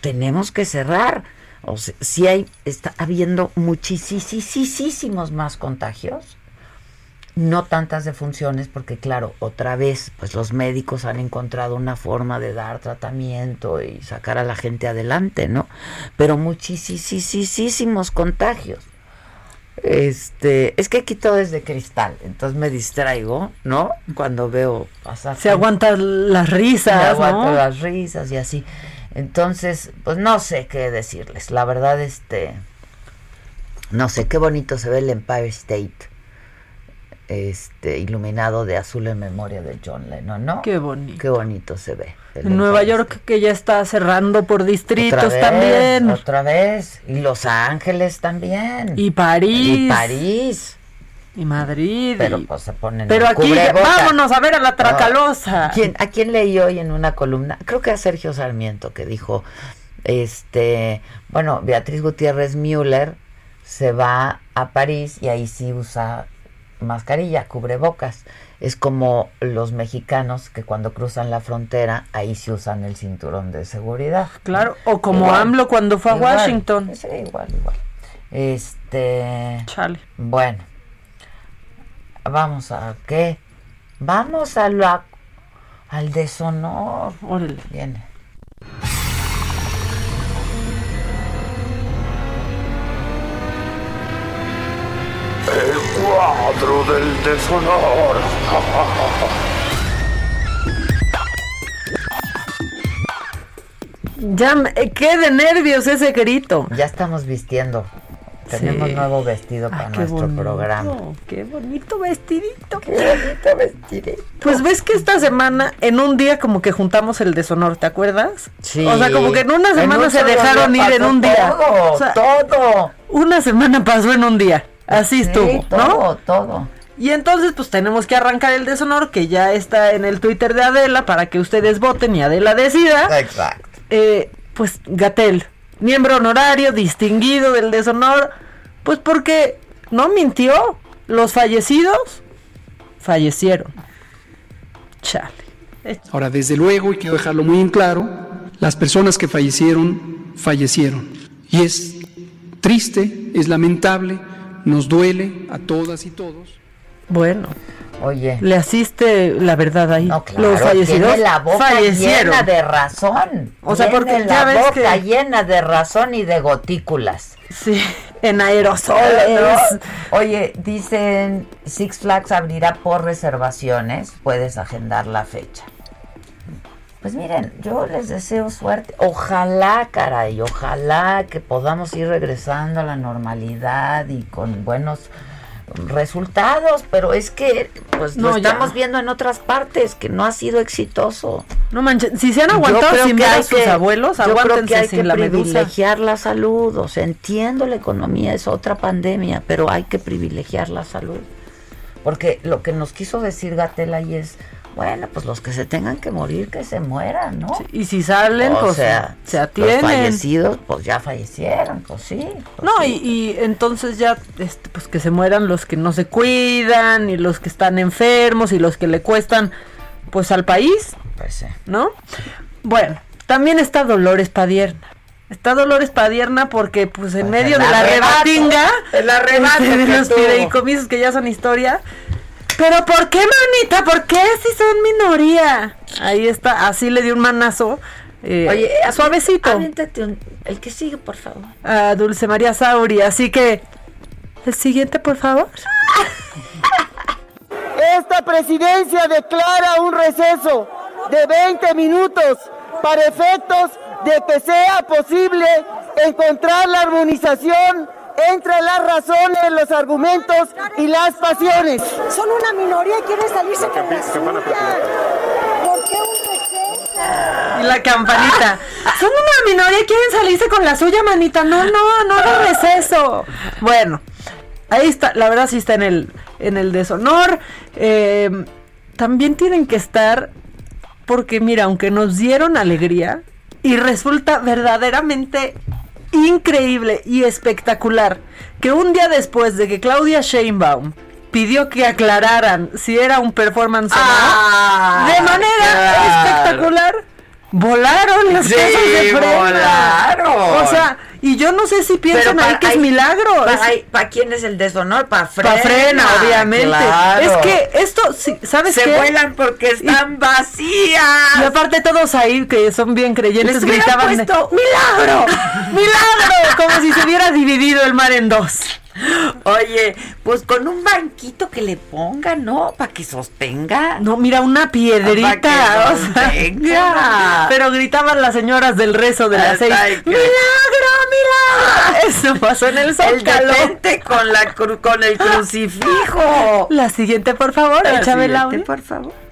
tenemos que cerrar. O sea, sí hay, está habiendo muchísimos más contagios, no tantas defunciones, porque claro, otra vez, pues los médicos han encontrado una forma de dar tratamiento y sacar a la gente adelante, ¿no? Pero muchísimos contagios. Este, es que aquí todo es de cristal, entonces me distraigo, ¿no? Cuando veo pasar. Se aguantan las risas, Me aguanto ¿no? las risas y así. Entonces, pues no sé qué decirles. La verdad, este, no sé qué bonito se ve el Empire State, este, iluminado de azul en memoria de John Lennon, ¿no? Qué bonito. Qué bonito se ve. En Nueva York que ya está cerrando por distritos otra vez, también. Otra vez. Y Los Ángeles también. Y París. Y París. Y Madrid. Pero y- pues se ponen Pero aquí, vámonos a ver a la Tracalosa. ¿quién- ¿A quién leí hoy en una columna? Creo que a Sergio Sarmiento que dijo, este, bueno, Beatriz Gutiérrez Müller se va a París y ahí sí usa mascarilla, cubrebocas. Es como los mexicanos que cuando cruzan la frontera, ahí sí usan el cinturón de seguridad. Claro, o como Igual. AMLO cuando fue a Igual. Washington. Sí, igual, igual. Este. Chale. Bueno. Vamos a qué? Vamos a la al deshonor. Órale. Viene. Cuadro del deshonor. Ya, me- eh, qué de nervios ese grito. Ya estamos vistiendo. Tenemos Sí. nuevo vestido para Ay, nuestro bonito, programa. Qué bonito vestidito. Qué bonito vestidito. Pues ves que esta semana, en un día como que juntamos el deshonor, ¿te acuerdas? Sí. O sea, como que en una En semana un se dejaron ir en un día. todo, O sea, todo. Una semana pasó en un día. Así Sí, estuvo, todo, ¿no? todo. Y entonces, pues tenemos que arrancar el deshonor que ya está en el Twitter de Adela para que ustedes voten y Adela decida. Exacto. Eh, pues Gatel, miembro honorario, distinguido del deshonor, pues porque no mintió. Los fallecidos fallecieron. Chale. Ahora, desde luego, y quiero dejarlo muy en claro, las personas que fallecieron, fallecieron. Y es triste, es lamentable, nos duele a todas y todos. Bueno, Oye. le asiste la verdad ahí. No, claro, Los fallecidos tiene la boca fallecieron. llena de razón. O sea, Tiene porque la ya ves boca que- llena de razón y de gotículas. Sí, en aerosoles. ¿No? Oye, dicen Six Flags abrirá por reservaciones. Puedes agendar la fecha. Pues miren, yo les deseo suerte. Ojalá, caray, ojalá que podamos ir regresando a la normalidad y con buenos resultados, pero es que pues lo No, ya. estamos viendo en otras partes que no ha sido exitoso. No manches, si se han aguantado sin ver a hay sus que- abuelos, yo creo que hay sin que la medusa. privilegiar la salud, o sea, entiendo la economía, es otra pandemia, pero hay que privilegiar la salud. Porque lo que nos quiso decir Gatel ahí es, bueno, pues los que se tengan que morir, que se mueran, ¿no? Y si salen, o pues sea, se los atienden. fallecidos, pues ya fallecieron, pues sí. pues No, sí. y, y entonces ya, este, pues que se mueran los que no se cuidan, y los que están enfermos, y los que le cuestan, pues al país, Pues sí. ¿no? Bueno, también está Dolores Padierna. Está Dolores Padierna porque, pues, en medio el de la rebatinga, el arrebato este, de los fideicomisos que ya son historia. Pero ¿por qué, manita? ¿Por qué si son minoría? Ahí está, así le dio un manazo. eh, Oye, suavecito. Aviéntate un- el que sigue, por favor. a Dulce María Sauri. Así que, el siguiente, por favor. Esta presidencia declara un receso de 20 minutos para efectos de que sea posible encontrar la armonización entre las razones, los argumentos y las pasiones. Son una minoría y quieren salirse con la suya. ¿Por qué un? Y la campanita. Son una minoría y quieren salirse con la suya, manita. No, no, no hagas receso. Bueno, ahí está. La verdad sí está en el, en el deshonor. Eh, también tienen que estar porque, mira, aunque nos dieron alegría y resulta verdaderamente increíble y espectacular que un día después de que Claudia Sheinbaum pidió que aclararan si era un performance o no, de manera claro. espectacular volaron las Sí, casas de frena. volaron. O sea, y yo no sé si piensan ahí para- que es milagro. ¿Para, Es- ¿para quién es el deshonor? Para frena. Pa' frena, obviamente. claro. Es que esto, sí, ¿sabes Se qué? vuelan porque están vacías. Y aparte todos ahí que son bien creyentes Les gritaban puesto- ¡Milagro! ¡Milagro! Como si se hubiera dividido el mar en dos. Oye, pues con un banquito que le pongan, ¿no? Para que sostenga. No, mira, una piedrita. Pa' que sostenga. pero gritaban las señoras del rezo de las seis. Que- ¡Milagro, milagro! Eso pasó en el El Zócalo. detente con, la cru- con el crucifijo. La siguiente, por favor, La échame el siguiente, audio. por favor.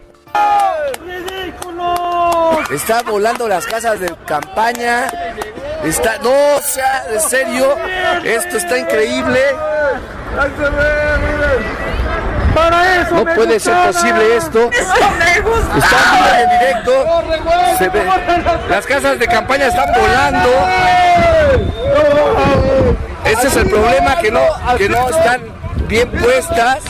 Está volando las casas de campaña. Está, no, o sea, de serio, esto está increíble. No puede ser posible esto. Está en directo. Se ve- las casas de campaña están volando. Ese es el problema, que no, que no están bien puestas.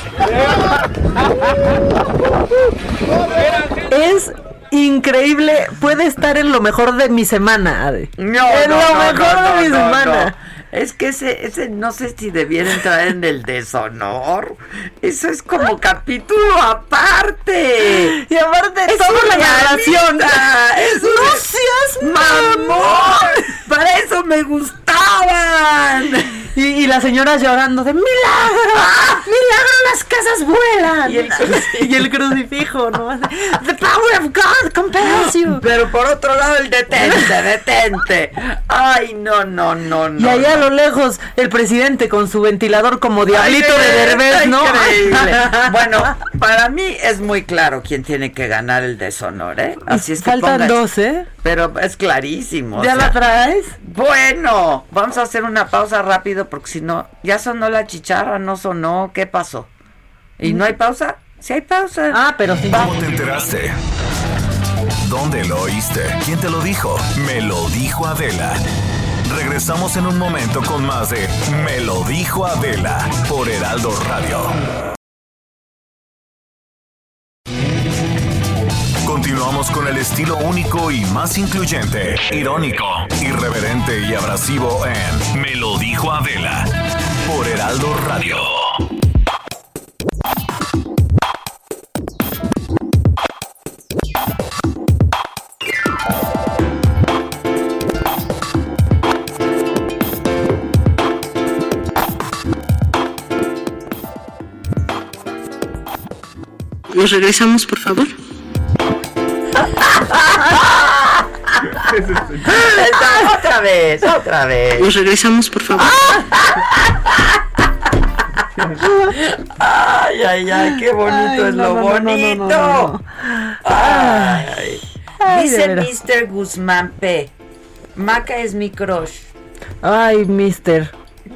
Es increíble, puede estar en lo mejor de mi semana, Ade. No, en no, lo no, mejor no, de mi no, semana. no. Es que ese, ese no sé si debiera entrar en el deshonor. Eso es como capítulo aparte. Y aparte Es toda la narración. Es ¡No un seas mamón. Para eso me gustaban. Y, y la señora llorando de milagro, milagro las casas vuelan. Y el crucifijo. Y el crucifijo, ¿no? The power of God compels you. Pero por otro lado el detente, detente. Ay, no, no, no, no. Y allá a lo lejos, el presidente con su ventilador como diablito Ay, de Derbez, ¿no? increíble. Bueno, para mí es muy claro quién tiene que ganar el deshonor, ¿eh? Así es que Faltan dos, ¿eh? Pero es clarísimo. o ¿Ya sea, la traes? Bueno, vamos a hacer una pausa rápido porque si no, ya sonó la chicharra, no sonó, ¿qué pasó? ¿Y no hay pausa? Sí hay pausa. Ah, pero sí. ¿Cómo te enteraste? ¿Dónde lo oíste? ¿Quién te lo dijo? Me lo dijo Adela. Regresamos en un momento con más de Me lo dijo Adela por Heraldo Radio. Continuamos con el estilo único y más incluyente, irónico, irreverente y abrasivo en Me lo dijo Adela por Heraldo Radio. Nos regresamos, por favor. Otra vez, otra vez. Nos regresamos, por favor. Ay, ay, ay, qué bonito Ay, es no, lo no, no, no, no, bonito. no, no. Ay. Ay, de Dice. Mr. Guzmán P. Maca es mi crush. Ay, mister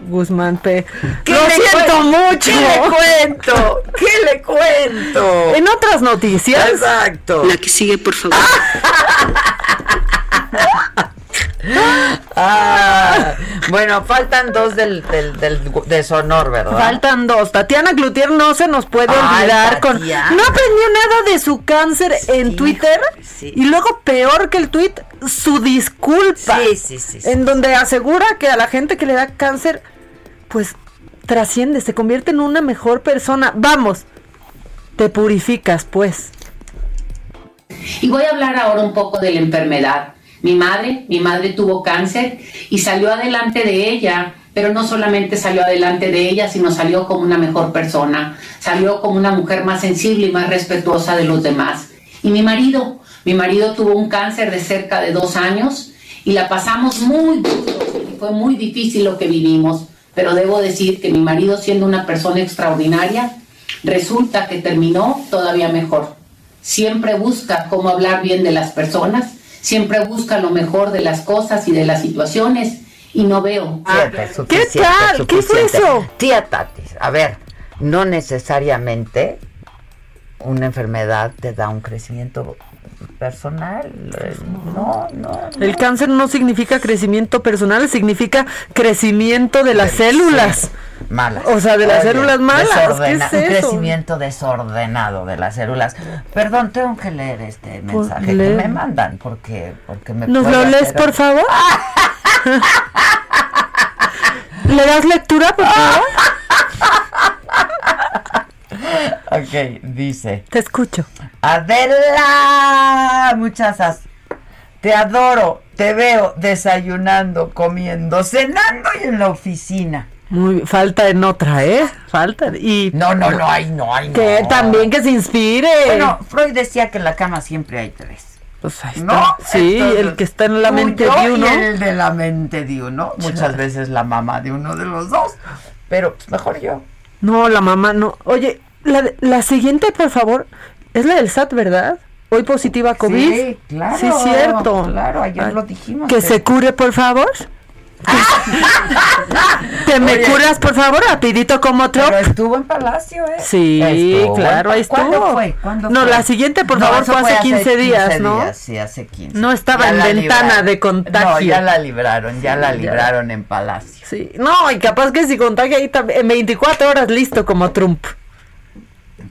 Guzmán P. ¿Qué Lo le siento mucho. ¿Qué le cuento? ¿Qué le cuento? En otras noticias. Exacto. La que sigue, por favor. Ah, bueno, faltan dos del, del, del deshonor, ¿verdad? Faltan dos. Tatiana Cloutier no se nos puede Ay, olvidar con. No aprendió nada de su cáncer en Twitter. Y luego, peor que el tweet, su disculpa. Sí, sí, sí, sí. En donde asegura que a la gente que le da cáncer, pues trasciende, se convierte en una mejor persona. Vamos, te purificas, pues. Y voy a hablar ahora un poco de la enfermedad. Mi madre, mi madre tuvo cáncer y salió adelante de ella, pero no solamente salió adelante de ella, sino salió como una mejor persona, salió como una mujer más sensible y más respetuosa de los demás. Y mi marido, mi marido tuvo un cáncer de cerca de dos años y la pasamos muy duro y fue muy difícil lo que vivimos, pero debo decir que mi marido siendo una persona extraordinaria, resulta que terminó todavía mejor siempre busca cómo hablar bien de las personas, siempre busca lo mejor de las cosas y de las situaciones y no veo. Suficiente, suficiente, tal? ¿Qué fue eso? Tía Tati, a ver, no necesariamente una enfermedad te da un crecimiento personal. eh, No, no. El cáncer no significa crecimiento personal, significa crecimiento de las células. Malas. O sea, de las Oye, células malas. ¿Qué es Un eso? crecimiento desordenado de las células. Perdón, tengo que leer este mensaje que me mandan porque, porque me ¿Nos lo lees, por favor? ¿Le das lectura, por favor? Ok, dice. Te escucho. Adela, muchas Te adoro, te veo desayunando, comiendo, cenando y en la oficina. Muy falta en otra, ¿eh? Falta y No, no, no hay, no hay. que no. también que se inspire. Bueno, Freud decía que en la cama siempre hay tres. pues ahí ¿No? Sí, Entonces, el que está en la mente de uno. Y el de la mente de uno. Muchas veces la mamá de uno de los dos. Pero pues, mejor yo. No, la mamá no. Oye, la, la siguiente, por favor, es la del SAT, ¿verdad? Hoy positiva COVID. Sí, claro. Sí, cierto. Claro, ayer Ay, lo dijimos. Que pero- se cure, por favor. ¿Te me curas, por favor, rapidito como Trump? Pero estuvo en Palacio, ¿eh? Sí, Estuvo. claro, ahí estuvo. ¿Cuándo fue? ¿Cuándo no, fue? la siguiente, por No, favor, fue hace 15 días, ¿no? días, sí, hace 15. No estaba Ya en la ventana libraron. de contagio. No, ya la libraron, ya la Sí, ya. libraron en Palacio. Sí, no, y capaz que si contagia ahí también, en 24 horas listo como Trump.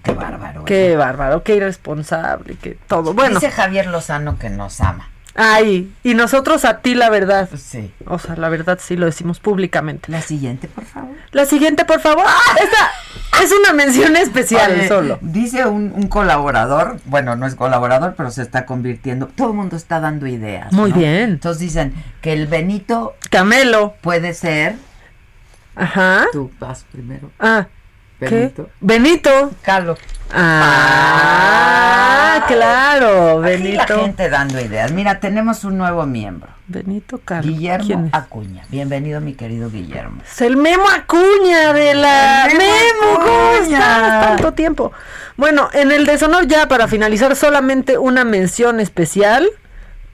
Qué bárbaro. Qué bárbaro, qué irresponsable, qué todo. Bueno, Dice Javier Lozano que nos ama. ay, y nosotros a ti la verdad. Sí. O sea, la verdad sí lo decimos públicamente. La siguiente, por favor. La siguiente, por favor. Esta es una mención especial Oye, solo. Dice un, un colaborador, bueno, no es colaborador, pero se está convirtiendo. Todo el mundo está dando ideas. Muy ¿no? bien. Entonces dicen que el Benito Camelo. puede ser. Ajá. Tú vas primero. Ah. Benito. ¿Qué? Benito. Calo. Ah, claro, Aquí Benito. la gente dando ideas. Mira, tenemos un nuevo miembro. Benito Carlos. Guillermo. Acuña. Bienvenido, mi querido Guillermo. Es el Memo Acuña de la El Memo Memo. ¿Cómo Acuña. Tanto tiempo. Bueno, en el deshonor ya para finalizar solamente una mención especial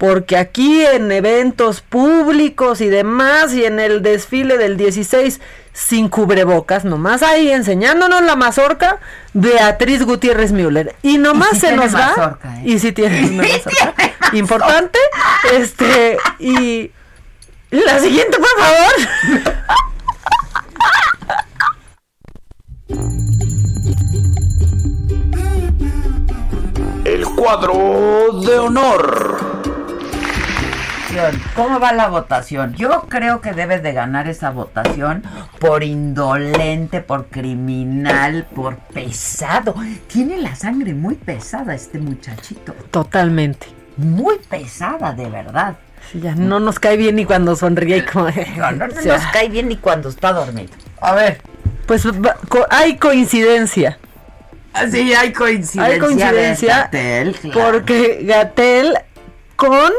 porque aquí en eventos públicos y demás y en el desfile del 16 sin cubrebocas, nomás ahí enseñándonos la mazorca, Beatriz Gutiérrez Müller. Y nomás Y se nos va. mazorca, ¿eh? Y si tiene una mazorca. Importante. Este, y la siguiente, por favor. El cuadro de honor. ¿Cómo va la votación? Yo creo que debe de ganar esa votación por indolente, por criminal, por pesado. Tiene la sangre muy pesada este muchachito. Totalmente. Muy pesada, de verdad. Sí, ya no nos cae bien ni cuando sonríe y como... No, no, nos cae bien ni cuando está dormido. A ver. Pues co- hay coincidencia. Sí, hay coincidencia. Hay coincidencia claro. porque Gatel con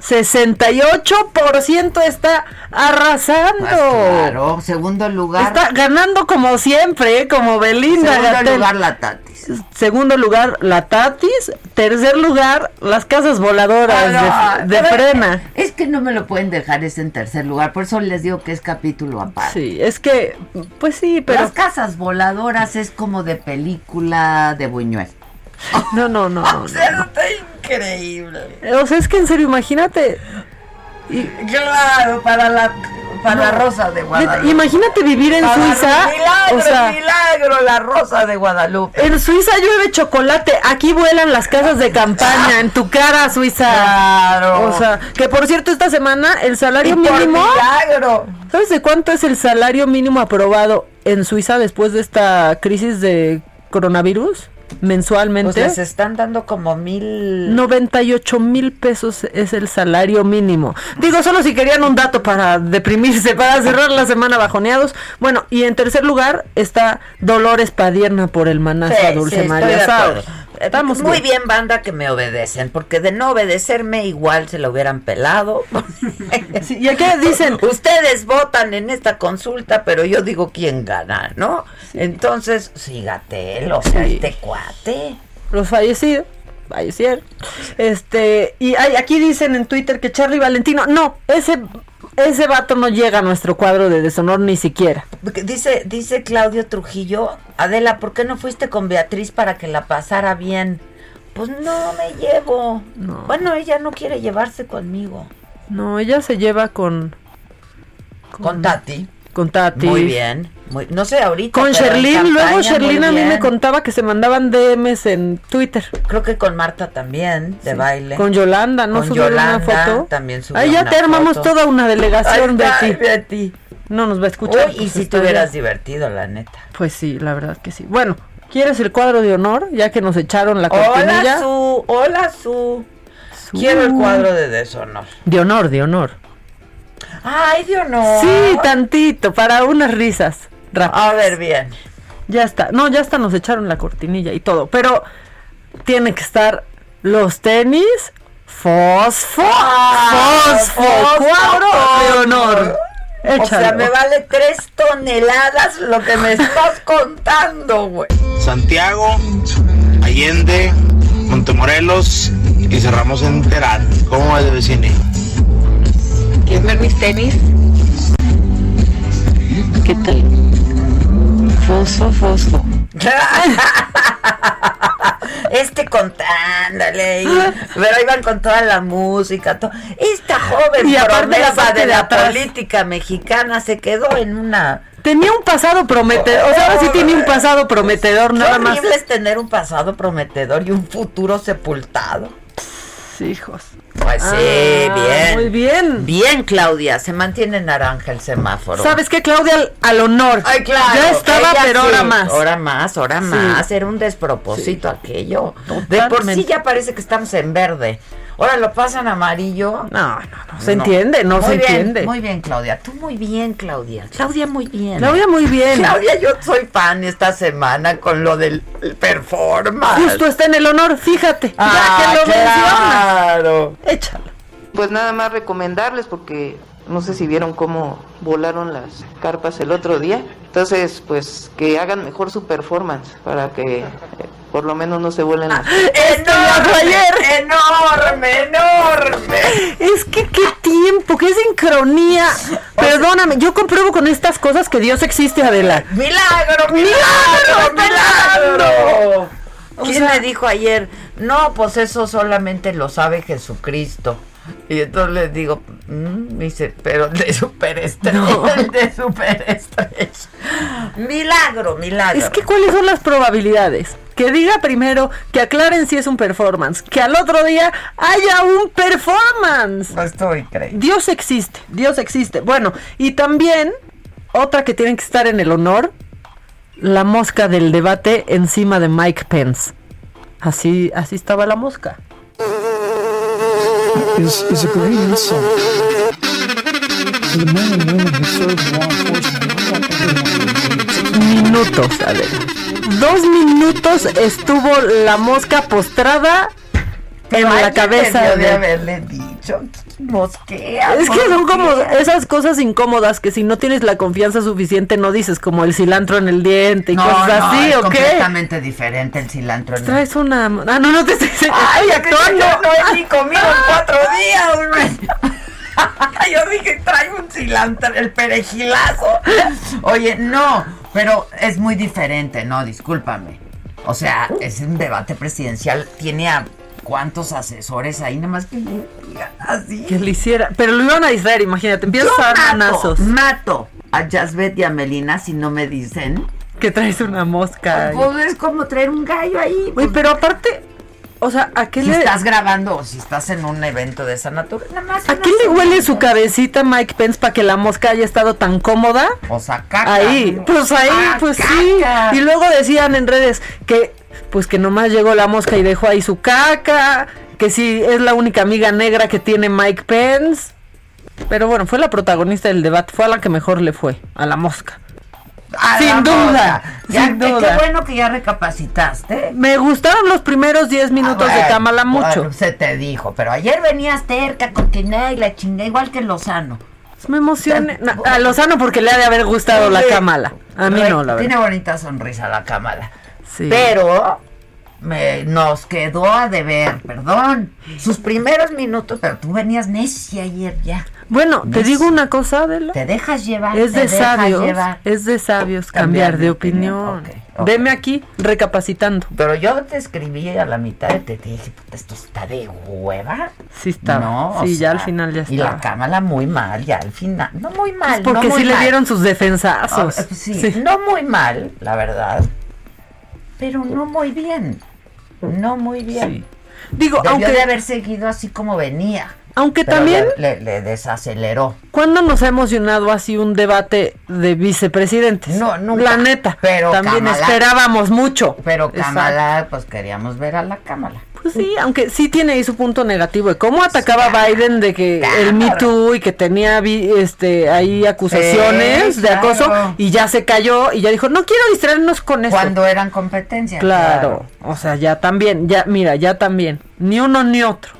68% está arrasando. Pues claro, segundo lugar. Está ganando como siempre, ¿eh? como Belinda segundo lugar la Tatis. Segundo lugar, la Tatis. Tercer lugar, las casas voladoras Ah, de, pero frena. Es que no me lo pueden dejar ese en tercer lugar, por eso les digo que es capítulo aparte. Sí, es que, pues sí, pero... Las casas voladoras es como de película de Buñuel. No, no, no. no, O sea, está increíble. O sea, es que en serio, imagínate. y- Claro, para la para No. Rosa de Guadalupe. imagínate vivir en Para Suiza. Milagro, o sea, milagro, la Rosa de Guadalupe. en Suiza llueve chocolate. Aquí vuelan las casas de campaña. En tu cara, Suiza. Claro. O sea, que por cierto, esta semana el salario Y por mínimo. milagro. ¿Sabes de cuánto es el salario mínimo aprobado en Suiza después de esta crisis de coronavirus? Mensualmente. Pues les están dando como mil. 98 mil pesos es el salario mínimo. Digo, solo si querían un dato para deprimirse, para cerrar la semana bajoneados. Bueno, y en tercer lugar está Dolores Padierna por el manazo Sí, a Dulce sí, María acuerdo. Estamos Muy bien, banda, que me obedecen, porque de no obedecerme igual se lo hubieran pelado. Sí, y aquí dicen, Ustedes votan en esta consulta, pero yo digo quién gana, ¿no? Entonces, sí, Gatel, o sea, este cuate. los fallecidos, fallecieron. Este, y hay, aquí dicen en Twitter que Charlie Valentino, no, ese ese vato no llega a nuestro cuadro de deshonor ni siquiera. Dice, dice Claudio Trujillo, Adela, ¿por qué no fuiste con Beatriz para que la pasara bien? Pues no me llevo. Bueno, ella no quiere llevarse conmigo. No, ella se lleva con Con Tati. Con Tati. Muy bien. Muy, no sé, ahorita. Con Sherlyn, luego Sherlyn a mí me contaba que se mandaban DMs en Twitter. Creo que con Marta también, de baile. Con Yolanda, ¿no? Con subieron una foto. también subió Ahí ya una te armamos foto. toda una delegación, está, Betty. Betty. No nos va a escuchar. Uy, y pues si está te hubieras divertido, la neta. Pues sí, la verdad que sí. Bueno, ¿quieres el cuadro de honor? Ya que nos echaron la cortinilla. Hola, Su. Hola, Su. Quiero el cuadro de deshonor. De honor, de honor. Ay, de honor. Sí, tantito, para unas risas. rápidas. A ver, bien. Ya está. No, ya hasta nos echaron la cortinilla y todo. Pero tiene que estar los tenis. Fosfo. Ah, fosfo. fosfo. Cuadro de honor. O sea, Échalo. me vale tres toneladas lo que me estás contando, güey. Santiago, Allende, Montemorelos y cerramos en Terán. ¿Cómo es, vecine? ¿Quieres ver mis tenis? ¿Qué tal? Fosfo, fosfo. Este contándole, y- pero iban con toda la música. Esta joven Y aparte la parte de de la atrás. política mexicana se quedó en una. Tenía un pasado prometedor, o sea, ahora sí tiene un pasado prometedor, Qué nada más. es tener un pasado prometedor y un futuro sepultado. Hijos. Pues sí, Ah, bien. muy bien. Bien, Claudia, se mantiene naranja el semáforo. ¿Sabes qué, Claudia? Al, al honor. Ay, claro. Ya estaba, pero sí. ahora más. Ahora más, ahora Sí. más. Era un despropósito aquello. De por sí Totalmente. ya parece que estamos en verde. Ahora lo pasan amarillo. No, no, no. Se entiende, no Muy se bien, entiende. Muy bien, Claudia. Tú muy bien, Claudia. Claudia, muy bien. Claudia, muy bien. Claudia, yo soy fan esta semana con lo del performance. Justo está en el honor, fíjate. Ah, ya que lo claro. mencionas. Échalo. Pues nada más recomendarles porque no sé si vieron cómo volaron las carpas el otro día. Entonces, pues que hagan mejor su performance para que eh, por lo menos no se vuelen las ¡Enorme! ¡Enorme! ¡Enorme! Es que qué tiempo, qué sincronía. Perdóname, yo compruebo con estas cosas que Dios existe, Adela. ¡Milagro, milagro, milagro! ¿Quién me dijo ayer? No, pues eso solamente lo sabe Jesucristo. Y entonces les digo, mm, me dice, pero de superestrella, de superestrella. Milagro, milagro. Es que cuáles son las probabilidades. Que diga primero, que aclaren si es un performance, que al otro día haya un performance. No estoy creyendo. Dios existe, Dios existe. Bueno, y también otra que tiene que estar en el honor, la mosca del debate encima de Mike Pence. Así, así estaba la mosca. is, is a great insult to the men and women who serve in law enforcement. Minutos, a ver. Dos minutos estuvo la mosca postrada en la cabeza de haberle dicho, mosquea. Es que son como esas cosas incómodas que si no tienes la confianza suficiente no dices, como el cilantro en el diente y No, cosas no, así, es ¿o qué? completamente diferente el cilantro. en el- Traes una... Ah, no, no te estoy Ay, actuando. No he ni comido en cuatro días. Yo dije, trae un cilantro, el perejilazo. Oye, no, pero es muy diferente, no, discúlpame. O sea, es un debate presidencial, tiene a cuántos asesores ahí, nada más que así. Que le hiciera... Pero lo iban a distraer, imagínate, empiezas Yo a dar mato, mato a Jasbet y a Melina si no me dicen. Que traes una mosca. ahí. Pues es como traer un gallo ahí. Uy, pero aparte, o sea, ¿a qué Si le... estás grabando o si estás en un evento de esa naturaleza. ¿A qué le huele su cabecita Mike Pence para que la mosca haya estado tan cómoda? O sea, caca. Ahí, pues ahí, Ah, pues caca. sí. Y luego decían en redes que, pues que nomás llegó la mosca y dejó ahí su caca, que sí es la única amiga negra que tiene Mike Pence. Pero bueno, fue la protagonista del debate, fue a la que mejor le fue, a la mosca. Sin duda. Ya, sin qué- duda. Qué bueno que ya recapacitaste. Me gustaron los primeros 10 minutos Ah, de Kamala mucho. bueno, se te dijo, pero ayer venías terca, continué y la chingué igual que Lozano. Me emocioné. No, a Lozano porque le ha de haber gustado la Kamala. A mí Re- no, la Tiene verdad. bonita sonrisa la Kamala. Sí. Pero me, nos quedó a deber, perdón, sus primeros minutos, pero tú venías necia ayer ya. Bueno, te digo una cosa, Adela. Te dejas llevar. Es de sabios, llevar. es de sabios Cambiar cambiar, de opinión, opinión. Veme aquí recapacitando. Pero yo te escribí a la mitad y te dije, esto está de hueva. Sí estaba. No, sí, ya sea, al final ya Y la cámara muy mal, ya al final. No muy mal. Porque no muy sí le dieron sus defensazos. Ah, pues sí, no muy mal, la verdad. Pero no muy bien. No muy bien. Digo, Debió aunque- de haber seguido así como venía. Aunque Pero también, Le, le- le desaceleró. ¿cuándo nos ha emocionado así un debate de vicepresidentes? No, nunca. La neta. Pero también Kamala- esperábamos mucho. Pero Exacto. Kamala, pues queríamos ver a la Kamala. Pues sí, aunque sí tiene ahí su punto negativo de cómo atacaba a Biden de que el Me Too y que tenía este ahí acusaciones Sí, de acoso claro. y ya se cayó y ya dijo, no quiero distraernos con esto. Cuando eran competencia. Claro, o sea, ya también, ya, mira, ya también, ni uno ni otro,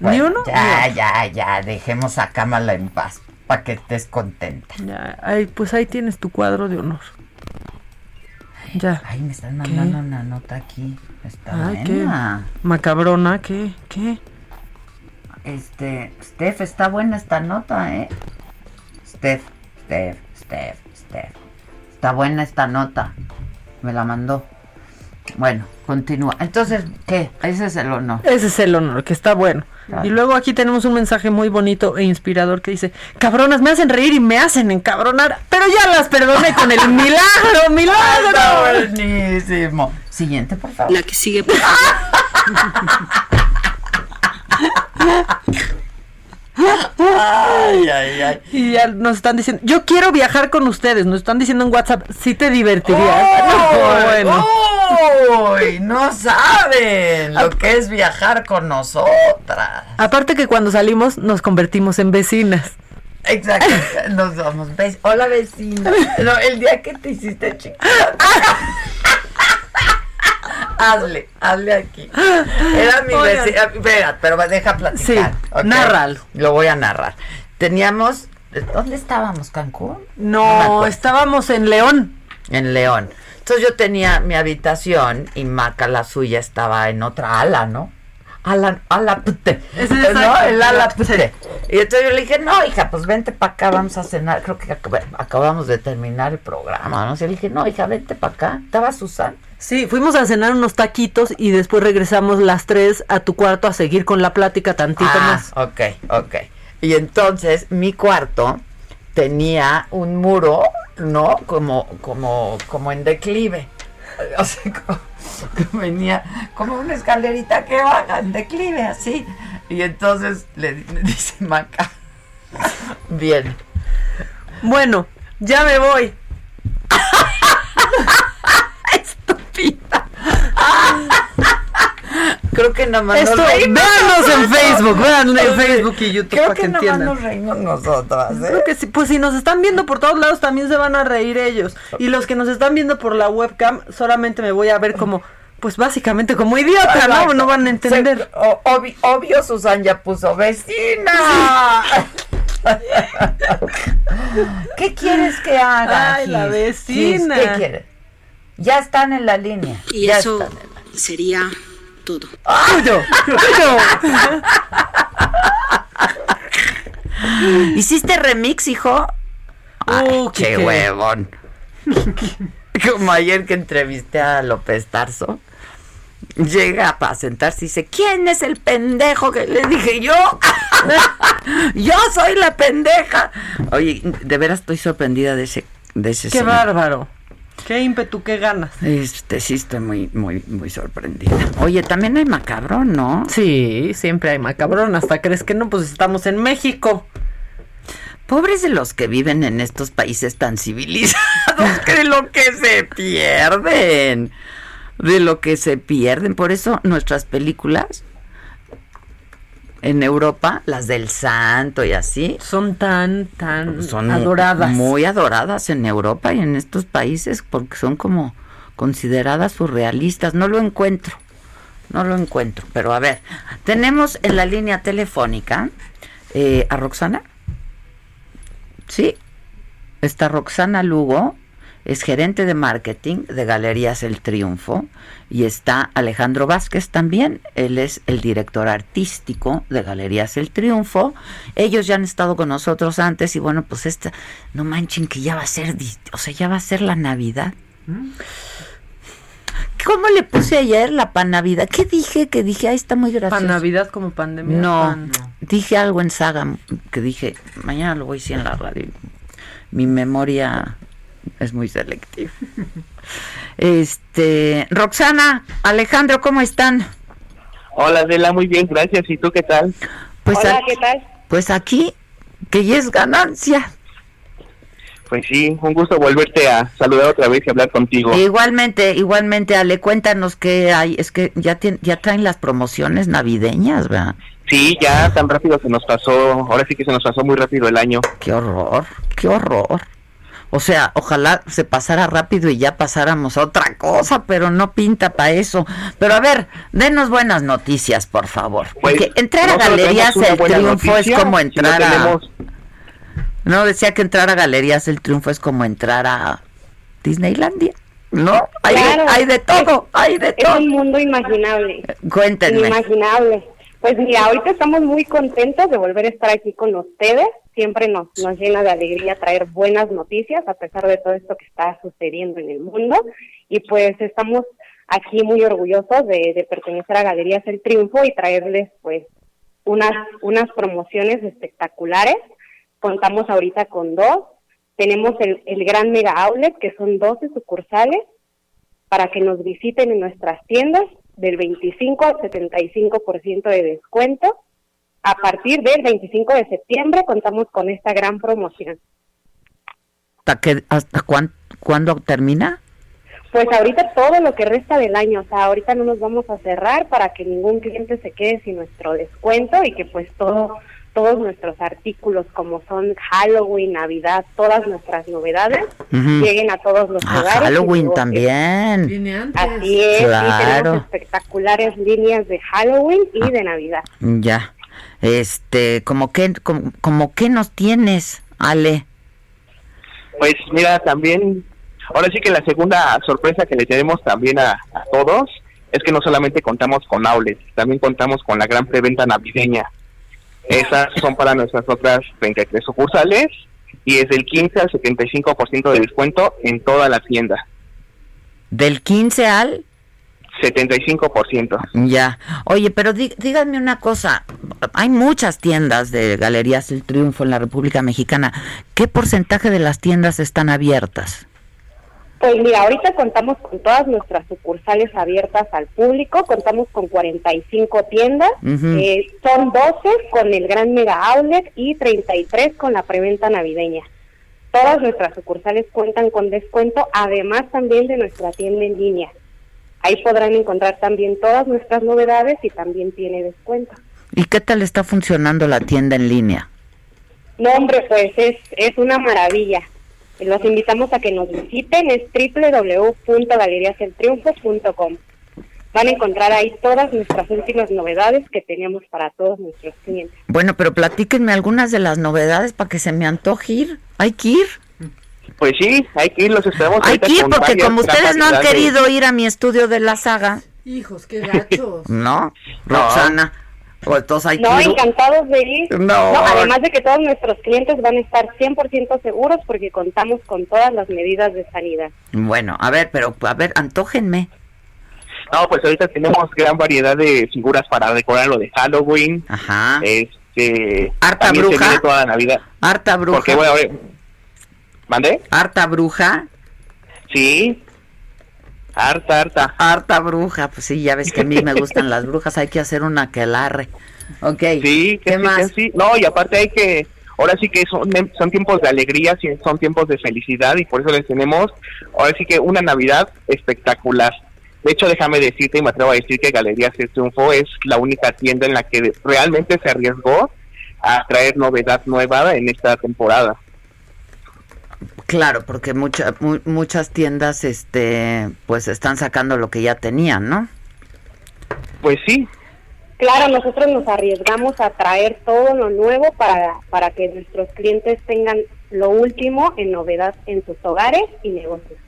ni uno. Ya, ni ya, ya, dejemos a Kamala en paz, para que estés contenta. Ya, ay, pues ahí tienes tu cuadro de honor. Ya. Ay, me están mandando una nota aquí. Está Ay, qué buena. macabrona, ¿qué? ¿Qué? Este, Steph, está buena esta nota, ¿eh? Steph, Steph, Steph, Esther. Está buena esta nota. Me la mandó. Bueno, continúa. Entonces, ¿qué? Ese es el honor. Ese es el honor, que está bueno. Claro. Y luego aquí tenemos un mensaje muy bonito e inspirador que dice, cabronas, me hacen reír y me hacen encabronar, pero ya las perdoné con el milagro, Está milagro. buenísimo. Siguiente, por favor. La que sigue. por Ay, ay, ay. Y ya nos están diciendo, yo quiero viajar con ustedes, nos están diciendo en WhatsApp, si te divertirías. No, bueno. No saben lo que es viajar con nosotras. Aparte que cuando salimos nos convertimos en vecinas. Exacto. Nos vamos. Hola, vecina. No, el día que te hiciste chica. hazle, hazle aquí. Era mi vecina. Espera, pero deja platicar. Sí, ¿ok? nárralo. Lo voy a narrar. Teníamos. ¿Dónde estábamos? ¿Cancún? No, estábamos en León. En León. Entonces yo tenía mi habitación y Maca, la suya, estaba en otra ala, ¿no? Ala, ala, pute. Es ¿No? El ala, la pute. Y entonces yo le dije, no, hija, pues vente para acá, vamos a cenar. Creo que acab- acabamos de terminar el programa, ¿no? O sea, le dije, no, hija, vente para acá. ¿Estaba Susan? Sí, fuimos a cenar unos taquitos y después regresamos las tres a tu cuarto a seguir con la plática tantito ah, más. ok, ok. Y entonces mi cuarto tenía un muro, ¿no? Como, como, como en declive. O sea, como, como venía como una escalerita que baja en declive, así. Y entonces le, le dice Maca, bien. Bueno, ya me voy. Creo que nada más Esto, nos reímos véanos en. Facebook, véanos en Facebook y YouTube Creo para que, que nada más nos reímos nosotras, ¿eh? Creo que sí, pues si nos están viendo por todos lados también se van a reír ellos. Y los que nos están viendo por la webcam solamente me voy a ver como, pues básicamente como idiota, ¿no? Exacto. No van a entender. Se- o- obvi- obvio, Susan ya puso vecina. ¿Qué quieres que haga? Ay, la vecina. Gis, ¿Qué quieres? Ya están en la línea. Y ya eso están. sería todo. Tuyo, tuyo. ¿Hiciste remix, hijo? Ay, Uh, qué qué- huevón. Como ayer que entrevisté a López Tarso. Llega para sentarse y dice, ¿quién es el pendejo? Que le dije yo. yo soy la pendeja. Oye, de veras estoy sorprendida de ese, de ese Qué señor. bárbaro. Qué ímpetu, qué ganas. Este sí estoy muy, muy, muy sorprendida. Oye, también hay macabrón, ¿no? Sí, siempre hay macabrón. Hasta crees que no, pues estamos en México. Pobres de los que viven en estos países tan civilizados, que de lo que se pierden, de lo que se pierden. Por eso nuestras películas en Europa, las del Santo y así, Son tan, tan son adoradas. muy adoradas en Europa y en estos países porque son como consideradas surrealistas. No lo encuentro, no lo encuentro. Pero a ver, tenemos en la línea telefónica eh, a Roxana. Sí, está Roxana Lugo, es gerente de marketing de Galerías El Triunfo y está Alejandro Vázquez también, él es el director artístico de Galerías El Triunfo. Ellos ya han estado con nosotros antes y bueno, pues esta, no manchen que ya va a ser, o sea, ya va a ser la Navidad. ¿Cómo le puse ayer la panavidad? ¿Qué dije? Que dije, ahí está muy gracioso. Pan Navidad como pandemia. No, pan- dije algo en Saga que dije, mañana lo voy a decir en la radio. Mi memoria es muy selectiva. Este, Roxana, Alejandro, ¿cómo están? Hola, Adela, muy bien, gracias. ¿Y tú qué tal? Pues Hola, aquí- ¿qué tal? Pues aquí, que ya es ganancia. Pues sí, un gusto volverte a saludar otra vez y hablar contigo. Igualmente, igualmente, Ale, cuéntanos qué hay. Es que ya, ya traen las promociones navideñas, ¿verdad? Sí, ya tan rápido se nos pasó, ahora sí que se nos pasó muy rápido el año. Qué horror, qué horror. O sea, ojalá se pasara rápido y ya pasáramos a otra cosa, pero no pinta para eso. Pero a ver, denos buenas noticias, por favor. Porque entrar a Pues, no Galerías El Triunfo noticia, es como entrar a... tenemos- No, decía que entrar a Galerías El Triunfo es como entrar a Disneylandia. ¿No? Hay, de- Claro. hay de todo, hay de Es todo. un mundo imaginable. Cuéntenme. Inimaginable. Pues mira, ahorita estamos muy contentos de volver a estar aquí con ustedes. Siempre nos, nos llena de alegría traer buenas noticias a pesar de todo esto que está sucediendo en el mundo. Y pues estamos aquí muy orgullosos de, de pertenecer a Galerías El Triunfo y traerles pues unas, unas promociones espectaculares. Contamos ahorita con dos. Tenemos el, el Gran Mega Outlet, que son 12 sucursales, para que nos visiten en nuestras tiendas del 25 al 75% de descuento. A partir del 25 de septiembre contamos con esta gran promoción. ¿Hasta, qué, hasta cuán- cuándo termina? Pues ahorita todo lo que resta del año, o sea, ahorita no nos vamos a cerrar para que ningún cliente se quede sin nuestro descuento y que pues todo todos nuestros artículos como son Halloween, Navidad, todas nuestras novedades lleguen a todos los Ah, hogares. y Halloween también. Así es, y Claro. tenemos espectaculares líneas de Halloween y Ah. de Navidad. Ya. Este, como que, como, como que nos tienes, Ale. Pues mira, también, ahora sí que la segunda sorpresa que le tenemos también a, a todos es que no solamente contamos con outlets, también contamos con la gran preventa navideña. Esas son para nuestras otras 33 sucursales y es del 15 al 75% de descuento en toda la tienda. Del 15 al 75%. Ya. Oye, pero dí- díganme una cosa. Hay muchas tiendas de Galerías El Triunfo en la República Mexicana. ¿Qué porcentaje de las tiendas están abiertas? Pues mira, ahorita contamos con todas nuestras sucursales abiertas al público, contamos con 45 tiendas, Ujú. eh, son 12 con el Gran Mega Outlet y 33 con la preventa navideña. Todas nuestras sucursales cuentan con descuento, además también de nuestra tienda en línea. Ahí podrán encontrar también todas nuestras novedades y también tiene descuento. ¿Y qué tal está funcionando la tienda en línea? No, hombre, pues es, es una maravilla. Los invitamos a que nos visiten, es www.galeriaseltriunfo.com. Van a encontrar ahí todas nuestras últimas novedades que tenemos para todos nuestros clientes. Bueno, pero platíquenme algunas de las novedades para que se me antoje ir. Hay que ir. Pues sí, hay que ir, los esperamos. Hay que ir porque como ustedes no han de- querido ir a mi estudio de la saga, Hijos, qué gachos. ¿no? Roxana. Hay No, que encantados de ir. No. además de que todos nuestros clientes van a estar 100% seguros porque contamos con todas las medidas de sanidad. Bueno, a ver, pero a ver, antójenme. No, pues ahorita tenemos gran variedad de figuras para decorar lo de Halloween. Ajá. Este, Harta también se bruja. viene toda la Navidad. Harta bruja. Porque, bueno, a ver, ¿Mandé? Harta bruja. Sí. Harta, harta. Harta bruja. Pues sí, ya ves que a mí me gustan las brujas. Hay que hacer una aquelarre. Ok. Sí, que ¿Qué sí, más? que sí. No, y aparte hay que, ahora sí que son, son tiempos de alegría, son tiempos de felicidad y por eso les tenemos, ahora sí que una Navidad espectacular. De hecho, déjame decirte y me atrevo a decir que Galerías El Triunfo es la única tienda en la que realmente se arriesgó a traer novedad nueva en esta temporada. Claro, porque mucha- mu- muchas tiendas, este, pues están sacando lo que ya tenían, ¿no? Pues sí. Claro, nosotros nos arriesgamos a traer todo lo nuevo para, para que nuestros clientes tengan lo último en novedad en sus hogares y negocios.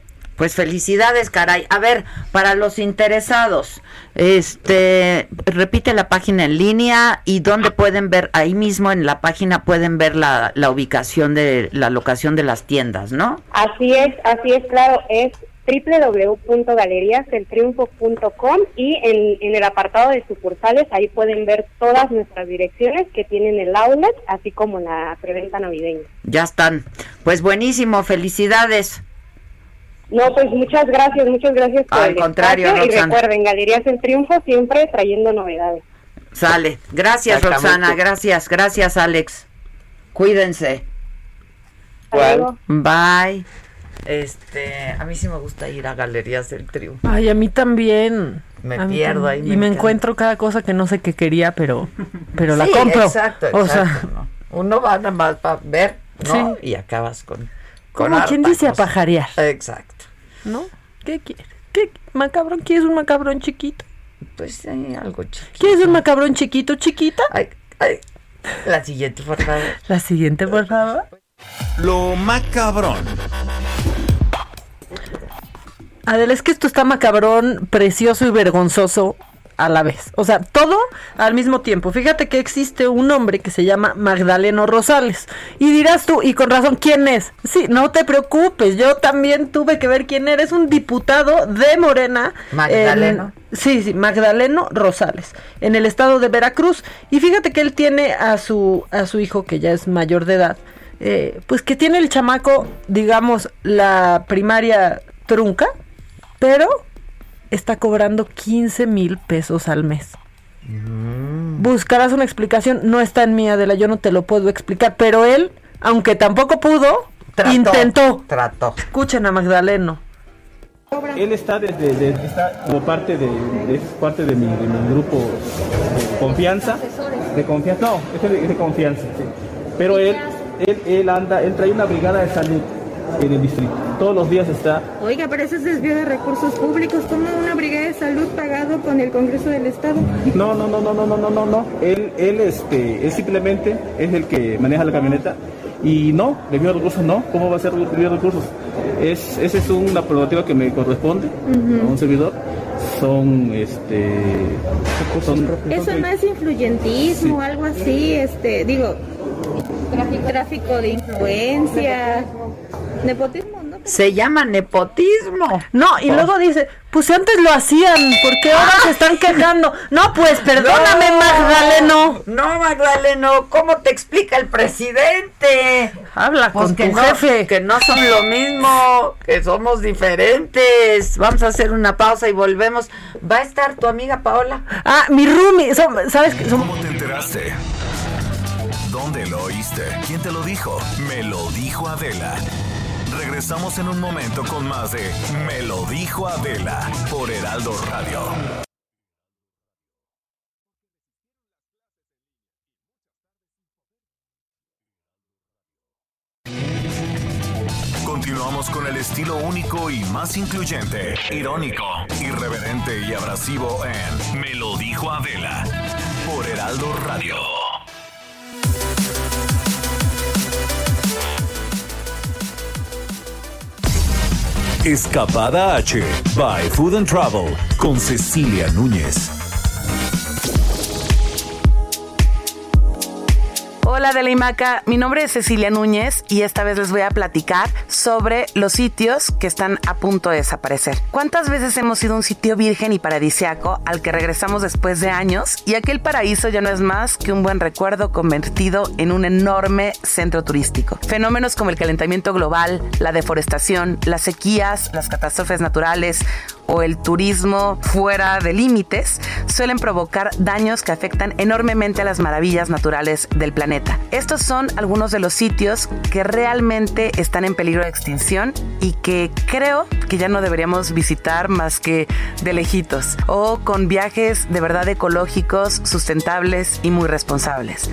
Pues felicidades, caray. A ver, para los interesados, este, repite la página en línea y dónde pueden ver, ahí mismo en la página pueden ver la, la ubicación de la locación de las tiendas, ¿no? Así es, así es, claro, es www.galeriaseltriunfo.com y en, en el apartado de sucursales ahí pueden ver todas nuestras direcciones que tienen el outlet, así como la preventa navideña. Ya están. Pues buenísimo, felicidades. No, pues muchas gracias, muchas gracias por Al el contrario, espacio y recuerden, Galerías El Triunfo siempre trayendo novedades. Sale. Gracias. Roxana. Gracias, gracias, Alex. Cuídense. Luego. Bye. Este, a mí sí me gusta ir a Galerías del Triunfo. Ay, a mí también. Me A pierdo también. ahí, Y me encuentro cada cosa que no sé qué quería, pero, pero la Sí, compro. Exacto, O sea, exacto, ¿no? Uno va nada más para ver, ¿no? Y acabas con. con como quien dice a pajarear. Exacto. ¿No? ¿Qué quieres? ¿Qué macabrón? ¿Quieres un macabrón chiquito? Pues sí, algo chiquito. ¿Quieres un macabrón chiquito, chiquita? Ay, ay. La siguiente, por favor. La siguiente, por favor. Lo macabrón. Adela, es que esto está macabrón, precioso y vergonzoso a la vez. O sea, todo al mismo tiempo. Fíjate que existe un hombre que se llama Magdaleno Rosales. Y dirás tú, y con razón, ¿quién es? Sí, no te preocupes, yo también tuve que ver quién era. Es un diputado de Morena. Magdaleno. sí, sí, Magdaleno Rosales, en el estado de Veracruz. Y fíjate que él tiene a su, a su hijo, que ya es mayor de edad, eh, pues que tiene el chamaco, digamos, la primaria trunca, pero está cobrando 15 mil pesos al mes. Mm. Buscarás una explicación, no está en mí, Adela, yo no te lo puedo explicar, pero él, aunque tampoco pudo, Trató, intentó. Trató. Escuchen a Magdaleno. Él está desde, de- está como parte de, de- es parte de mi, de mi grupo de confianza, de confianza, no, es de, es de confianza, sí. pero él, él, él anda, él trae una brigada de salud en el distrito, todos los días está, Oiga, pero eso es desvío de recursos públicos. ¿Cómo una brigada de salud pagado con el Congreso del Estado? no, no, no, no, no, no, no, no, no, él, él, este, él simplemente es el que maneja la camioneta. Y no, desvío de recursos no, ¿cómo va a ser desvío de recursos? Es, esa es una prerrogativa que me corresponde a un servidor, son, este, son, Eso no es influyentismo algo así, este, digo, tráfico, tráfico de influencia, nepotismo, ¿no? Se llama nepotismo. No, y luego dice, pues antes lo hacían, ¿por qué ahora se están quejando? No, pues perdóname, No, Magdaleno. No, Magdaleno, ¿cómo te explica el presidente? Habla Pues con que tu no, jefe. Que no son lo mismo, que somos diferentes. Vamos a hacer una pausa y volvemos. ¿Va a estar tu amiga Paola? Ah, mi roomie, son- ¿sabes qué? Son- ¿Cómo te enteraste? ¿Dónde lo oíste? ¿Quién te lo dijo? Me lo dijo Adela. Regresamos en un momento con más de Me lo dijo Adela por Heraldo Radio. Continuamos con el estilo único y más incluyente, irónico, irreverente y abrasivo en Me lo dijo Adela por Heraldo Radio. Escapada H by Food and Travel con Cecilia Núñez. Hola de la IMACA, mi nombre es Cecilia Núñez y esta vez les voy a platicar sobre los sitios que están a punto de desaparecer. ¿Cuántas veces hemos ido a un sitio virgen y paradisiaco al que regresamos después de años y aquel paraíso ya no es más que un buen recuerdo convertido en un enorme centro turístico? Fenómenos como el calentamiento global, la deforestación, las sequías, las catástrofes naturales o el turismo fuera de límites suelen provocar daños que afectan enormemente a las maravillas naturales del planeta. Estos son algunos de los sitios que realmente están en peligro de extinción y que creo que ya no deberíamos visitar más que de lejitos o con viajes de verdad ecológicos, sustentables y muy responsables.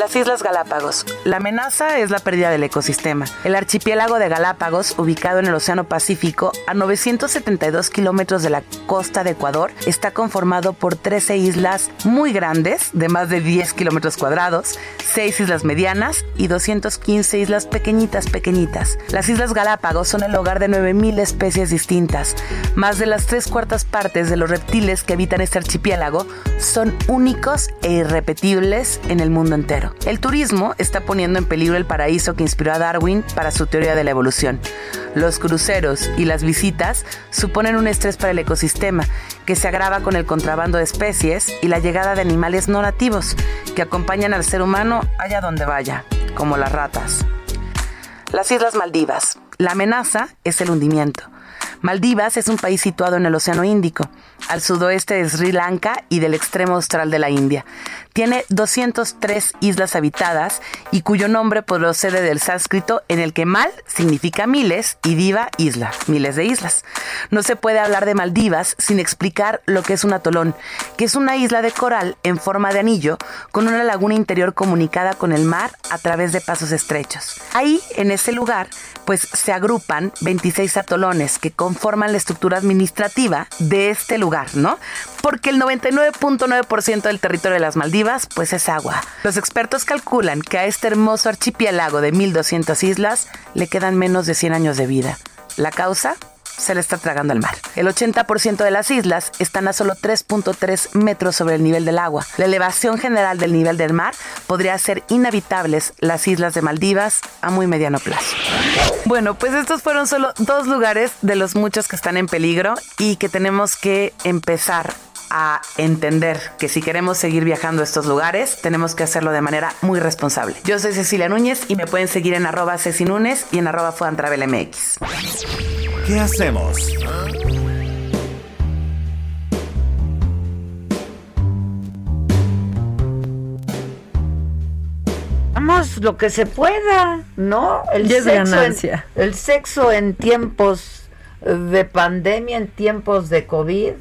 Las Islas Galápagos. La amenaza es la pérdida del ecosistema. El archipiélago de Galápagos, ubicado en el Océano Pacífico, a 972 kilómetros de la costa de Ecuador, está conformado por 13 islas muy grandes, de más de 10 kilómetros cuadrados, 6 islas medianas y 215 islas pequeñitas, pequeñitas. Las Islas Galápagos son el hogar de 9.000 especies distintas. Más de las tres cuartas partes de los reptiles que habitan este archipiélago son únicos e irrepetibles en el mundo entero. El turismo está poniendo en peligro el paraíso que inspiró a Darwin para su teoría de la evolución. Los cruceros y las visitas suponen un estrés para el ecosistema que se agrava con el contrabando de especies y la llegada de animales no nativos que acompañan al ser humano allá donde vaya, como las ratas. Las Islas Maldivas. La amenaza es el hundimiento. Maldivas es un país situado en el Océano Índico, al sudoeste de Sri Lanka y del extremo austral de la India. Tiene 203 islas habitadas y cuyo nombre procede del sánscrito en el que mal significa miles y diva isla, miles de islas. No se puede hablar de Maldivas sin explicar lo que es un atolón, que es una isla de coral en forma de anillo con una laguna interior comunicada con el mar a través de pasos estrechos. Ahí, en ese lugar, pues se agrupan 26 atolones conforman la estructura administrativa de este lugar, ¿no? Porque el 99.9% del territorio de las Maldivas, pues es agua. Los expertos calculan que a este hermoso archipiélago de 1.200 islas le quedan menos de 100 años de vida. ¿La causa? Se le está tragando al mar. El 80% de las islas están a solo 3.3 metros sobre el nivel del agua. La elevación general del nivel del mar podría hacer inhabitables las islas de Maldivas a muy mediano plazo. Bueno, pues estos fueron solo dos lugares de los muchos que están en peligro y que tenemos que empezar a entender que si queremos seguir viajando a estos lugares, tenemos que hacerlo de manera muy responsable. Yo soy Cecilia Núñez y me pueden seguir en arroba Ceci Núñez y en arroba MX. ¿Qué hacemos? Hagamos lo que se pueda, ¿no? Y es sexo ganancia. En, el sexo en tiempos de pandemia, en tiempos de COVID,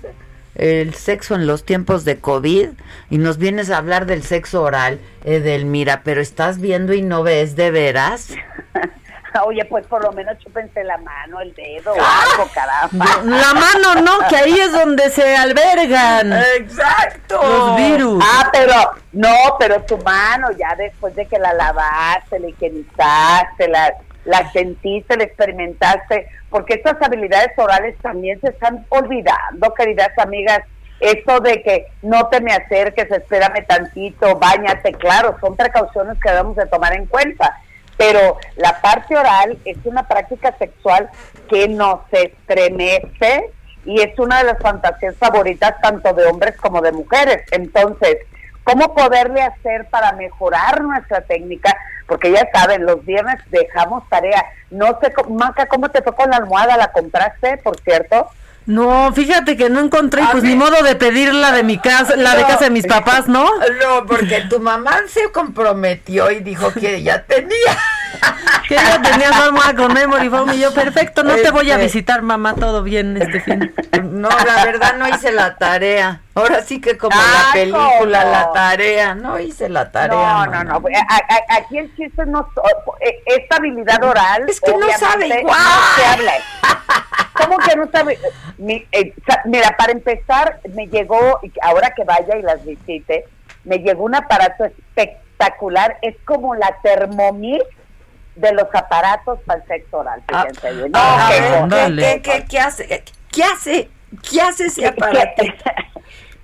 el sexo en los tiempos de COVID, y nos vienes a hablar del sexo oral, Edelmira, pero estás viendo y no ves de veras. Oye, pues por lo menos chúpense la mano, el dedo, algo, caramba. La mano no, que ahí es donde se albergan. Exacto. Los virus. Ah, pero no, pero tu mano ya después de que la lavaste, la higienizaste, la, la sentiste, la experimentaste, porque estas habilidades orales también se están olvidando, queridas amigas. Eso de que no te me acerques, espérame tantito, bañate, claro, son precauciones que debemos de tomar en cuenta. Pero la parte oral es una práctica sexual que nos estremece y es una de las fantasías favoritas tanto de hombres como de mujeres. Entonces, ¿cómo poderle hacer para mejorar nuestra técnica? Porque ya saben, los viernes dejamos tarea. No sé, cómo- Maca, ¿cómo te fue con la almohada? ¿La compraste, por cierto? No, fíjate que no encontré, y pues ni modo de pedirla de mi casa, la de casa de mis papás, ¿no? No, porque tu mamá se comprometió y dijo que ya tenía. Que ya tenías almohada con memory foam y yo, perfecto, no te voy a Este- visitar, mamá, todo bien este fin. No, la verdad no hice la tarea. Ahora sí que como la película, la tarea. No hice la tarea. No, no, mamá. no. A- a- Aquí el chiste no eh, esta habilidad oral. Es que no sabe igual. No se habla. ¿Cómo que no sabe? Mi- eh, mira, para empezar, me llegó, y ahora que vaya y las visite, me llegó un aparato espectacular. Es como la Thermomix de los aparatos para el sexo oral. Fíjense bien. No, A qué ver, cosa. ¿qué, qué, qué, qué hace? ¿Qué hace? ¿Qué hace ese aparatito?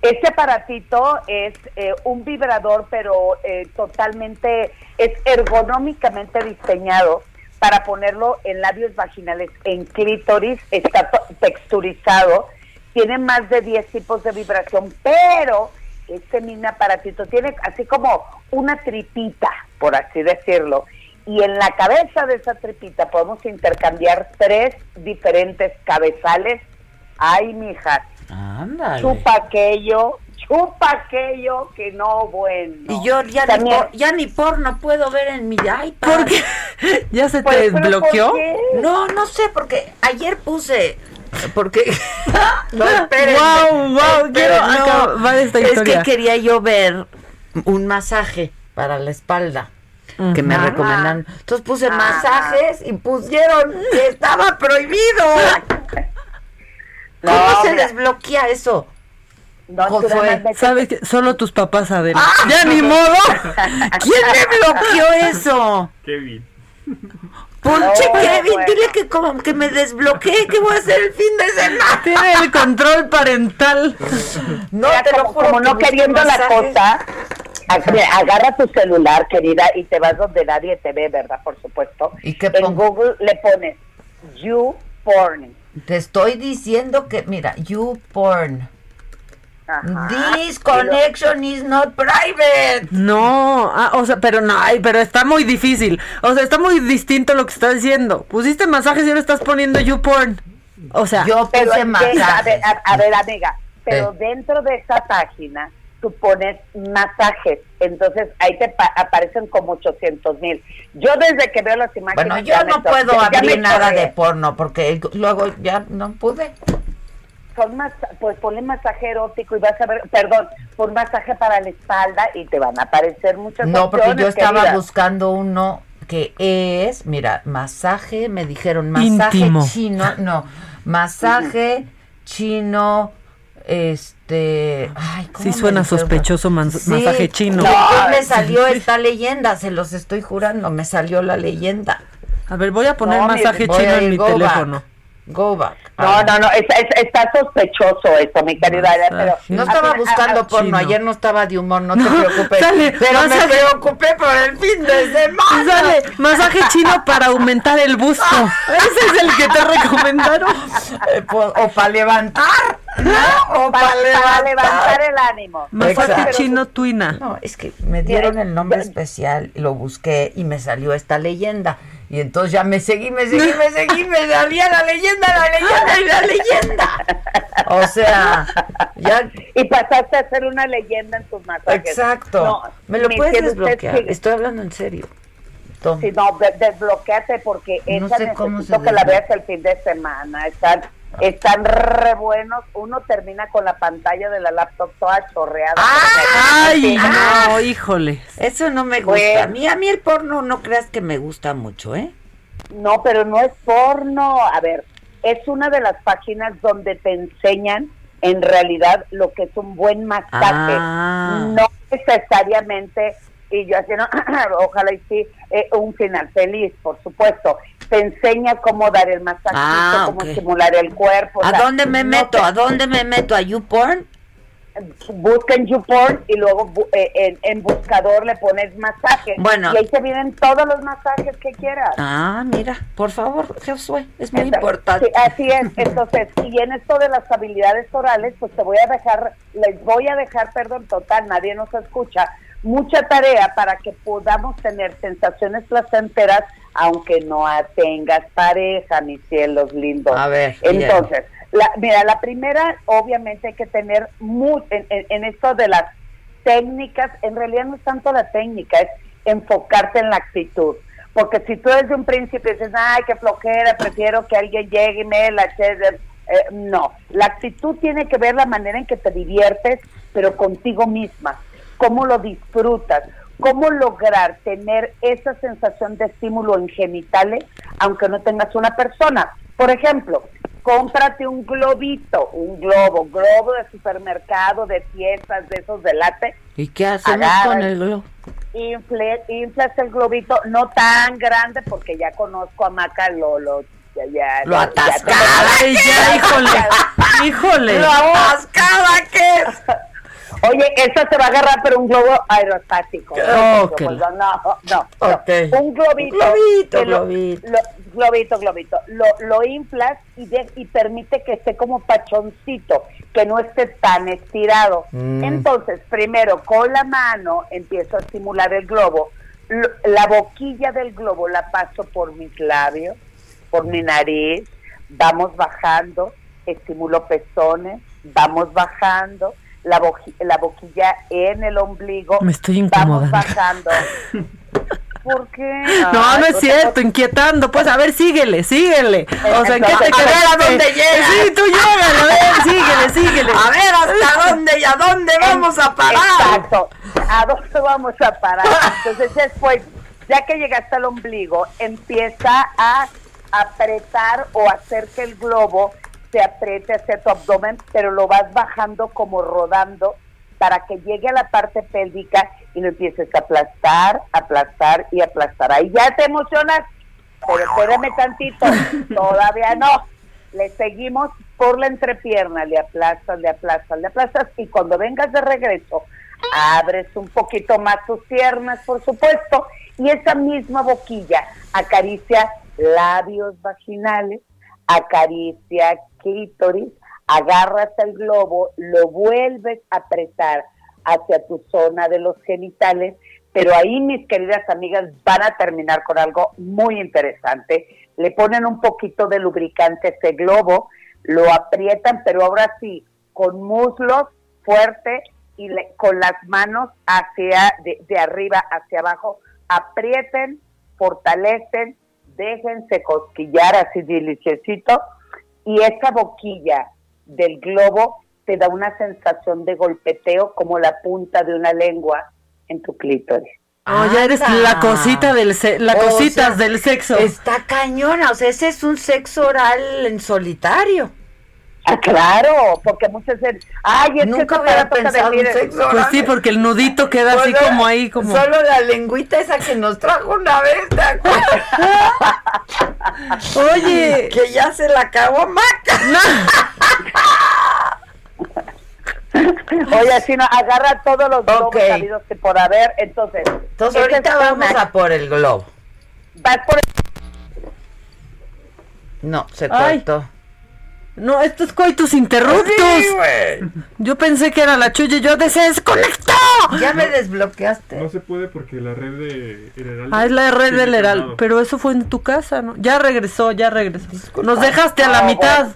Este aparatito es eh, un vibrador, pero eh, totalmente, es ergonómicamente diseñado para ponerlo en labios vaginales, en clítoris, está to- texturizado, tiene más de 10 tipos de vibración, pero este mini aparatito tiene así como una tripita, por así decirlo, y en la cabeza de esa tripita podemos intercambiar tres diferentes cabezales. Ay, mija, Ándale. chupa aquello, chupa aquello que no bueno. Y yo ya ni, por- ya ni porno puedo ver en mi iPad. ¿Por qué? ¿Ya se Pues, te ¿pero bloqueó? por qué? No, no sé, porque ayer puse... Porque... no, espérenme, Wow, wow, quiero no. acabar esta Es historia. que quería yo ver un masaje para la espalda. Que me Ajá. recomendan. Entonces puse masajes y pusieron que estaba prohibido. No, ¿Cómo se mira. desbloquea eso? No, ¿Cómo tú nada fue? Sabes que solo tus papás saben. ¡Ah! Ya ni modo. ¿Quién me bloqueó eso? Kevin. Ponche No, Kevin, bueno. dile que como que me desbloquee, que voy a hacer el fin de semana. Tiene el control parental. No, Mira, te lo como, juro como que no queriendo la cosa, mira, agarra tu celular, querida, y te vas donde nadie te ve, ¿verdad? Por supuesto. ¿Y qué En? Google le pones you porn. Te estoy diciendo que, mira, you porn. Ajá. This connection is not private. No, ah, o sea, pero no, ay, pero está muy difícil. O sea, está muy distinto lo que estás diciendo. Pusiste masajes y ahora estás poniendo YouPorn. O sea, Yo puse de- a, masajes. ver, a, a ver, amiga, pero Eh. dentro de esa página tú pones masajes, entonces ahí te pa- aparecen como 800 mil. Yo desde que veo las imágenes... Bueno, yo no to- puedo ya abrir nada de porno porque luego ya no pude. Son masa- pues ponle masaje erótico y vas a ver, perdón, pon masaje para la espalda y te van a aparecer muchas No, porque yo estaba querida. buscando uno que es, mira, masaje, me dijeron masaje Íntimo. chino, no, masaje chino, este, ay, ¿cómo sí suena sospechoso man- Sí. masaje chino. No, me salió esta leyenda, se los estoy jurando, me salió la leyenda. A ver, voy a poner No, masaje chino en mi go teléfono. Back, go back. No, no, no, es- es- está sospechoso eso, mi querida pero... No estaba ver, buscando a- a- porno, chino. ayer no estaba de humor, no, te preocupes. sale, pero me preocupé por el fin de semana. Sale, masaje chino para aumentar el busto. Ese es el que te recomendaron. Eh, pues, o para levantar, ¿no? O para, para para levantar. levantar el ánimo. Masaje chino tuina. No, es que me dieron el nombre especial, lo busqué y me salió esta leyenda. Y entonces ya me seguí, me seguí, me seguí, me salía la leyenda, la leyenda y la leyenda. O sea, ya. Y pasaste a ser una leyenda en tus masajes. Exacto. No, ¿Me lo puedes usted desbloquear? Estoy hablando en serio. Tom. Sí, no, de- desbloqueate porque No esa necesito que la veas el fin de semana. Están, están re buenos. Uno termina con la pantalla de la laptop toda chorreada. Ay, no, híjole. Eso no me gusta. Bueno. A mí, a mí el porno no creas que me gusta mucho, ¿eh? No, pero no es porno. A ver, es una de las páginas donde te enseñan en realidad lo que es un buen masaje. Ah. No necesariamente, y yo haciendo, ojalá y sí, eh, un final feliz, por supuesto. Te enseña cómo dar el masajito, Ah, cómo ok. estimular el cuerpo. o ¿A sea, dónde me no meto? te- ¿A dónde me meto? ¿A YouPorn? busca en YouPorn y luego eh, en, en buscador le pones masaje. Bueno. Y ahí te vienen todos los masajes que quieras. Ah, mira, por favor, Josué, es muy importante. sí, así es. Entonces, y en esto de las habilidades orales, pues te voy a dejar, les voy a dejar, perdón, total, nadie nos escucha, mucha tarea para que podamos tener sensaciones placenteras, aunque no tengas pareja, mis cielos lindos. A ver, Entonces, la, mira, la primera, obviamente hay que tener mu- en, en- en esto de las técnicas, en realidad no es tanto la técnica, es enfocarte en la actitud. Porque si tú desde un principio dices, ay, qué flojera, prefiero que alguien llegue y me la eche", eh, no, la actitud tiene que ver la manera en que te diviertes, pero contigo misma, cómo lo disfrutas, cómo lograr tener esa sensación de estímulo en genitales, aunque no tengas una persona. Por ejemplo, cómprate un globito, un globo, globo de supermercado, de fiestas, de esos de late, ¿Y qué hacemos Agarra- con el globo? infle, inflas el globito, no tan grande, porque ya conozco a Maca Lolo. Ya, ya, Lo atascada ya- ya, híjole. Híjole. ¡Lo atascada que es! Oye, esa se va a agarrar, pero un globo aerostático. No, no, no, no. Ok. Un globito. Globito, lo- globito. lo- globito, globito. Lo, lo inflas y, de- y permite que esté como pachoncito, que no esté tan estirado. Mm. Entonces, primero con la mano empiezo a estimular el globo. Lo- La boquilla del globo la paso por mis labios, por mi nariz, vamos bajando, estimulo pezones, vamos bajando, la, boji- la boquilla en el ombligo, Me estoy vamos incomodando. bajando. ¿Por qué? No, no es cierto, inquietando. Pues a ver, síguele, síguele. O sea, ¿en qué te A ver quedaste? a dónde llegas. Sí, tú llegas, a ver, síguele, síguele. A ver hasta dónde y a dónde vamos a parar. Exacto. ¿A dónde vamos a parar? Entonces después, ya que llegaste al ombligo, empieza a apretar o hacer que el globo se apriete hacia tu abdomen, pero lo vas bajando como rodando para que llegue a la parte pélvica y lo empieces a aplastar, aplastar y aplastar. Ahí ya te emocionas, pero espérame tantito, todavía no. Le seguimos por la entrepierna, le aplastas, le aplastas, le aplastas y cuando vengas de regreso, abres un poquito más tus piernas, por supuesto, y esa misma boquilla acaricia labios vaginales, acaricia agarras el globo, lo vuelves a apretar hacia tu zona de los genitales, pero ahí mis queridas amigas van a terminar con algo muy interesante. Le ponen un poquito de lubricante a ese globo, lo aprietan, pero ahora sí, con muslos fuerte y le- con las manos hacia de, de arriba hacia abajo, aprieten, fortalecen, déjense cosquillar así deliciosito y esa boquilla del globo te da una sensación de golpeteo como la punta de una lengua en tu clítoris. Oh, ya eres Anda. la cosita del se- la O cositas sea, del sexo. Está cañona, o sea, ese es un sexo oral en solitario. Ah, claro, porque muchos dicen, ay, es Nunca que hubiera pensado en sexo Pues sí, porque el nudito queda así Solo- como ahí, como. Solo la lengüita esa que nos trajo una vez, ¿te acuerdas? Oye. Que ya se la acabó Maca. Oye, si no, agarra todos los globos Ok. sabidos que por haber, entonces. Entonces ahorita vamos una- a por el globo. Vas por No, se Ay. cortó. No, esto es coitus interruptus. Sí, güey. Yo pensé que era la chuya y yo se desconectó. Ya me desbloqueaste. No se puede porque la red de el Heraldo Ah, es la red del Heraldo. Pero eso fue en tu casa, ¿no? Ya regresó, ya regresó. Nos dejaste a la No, mitad.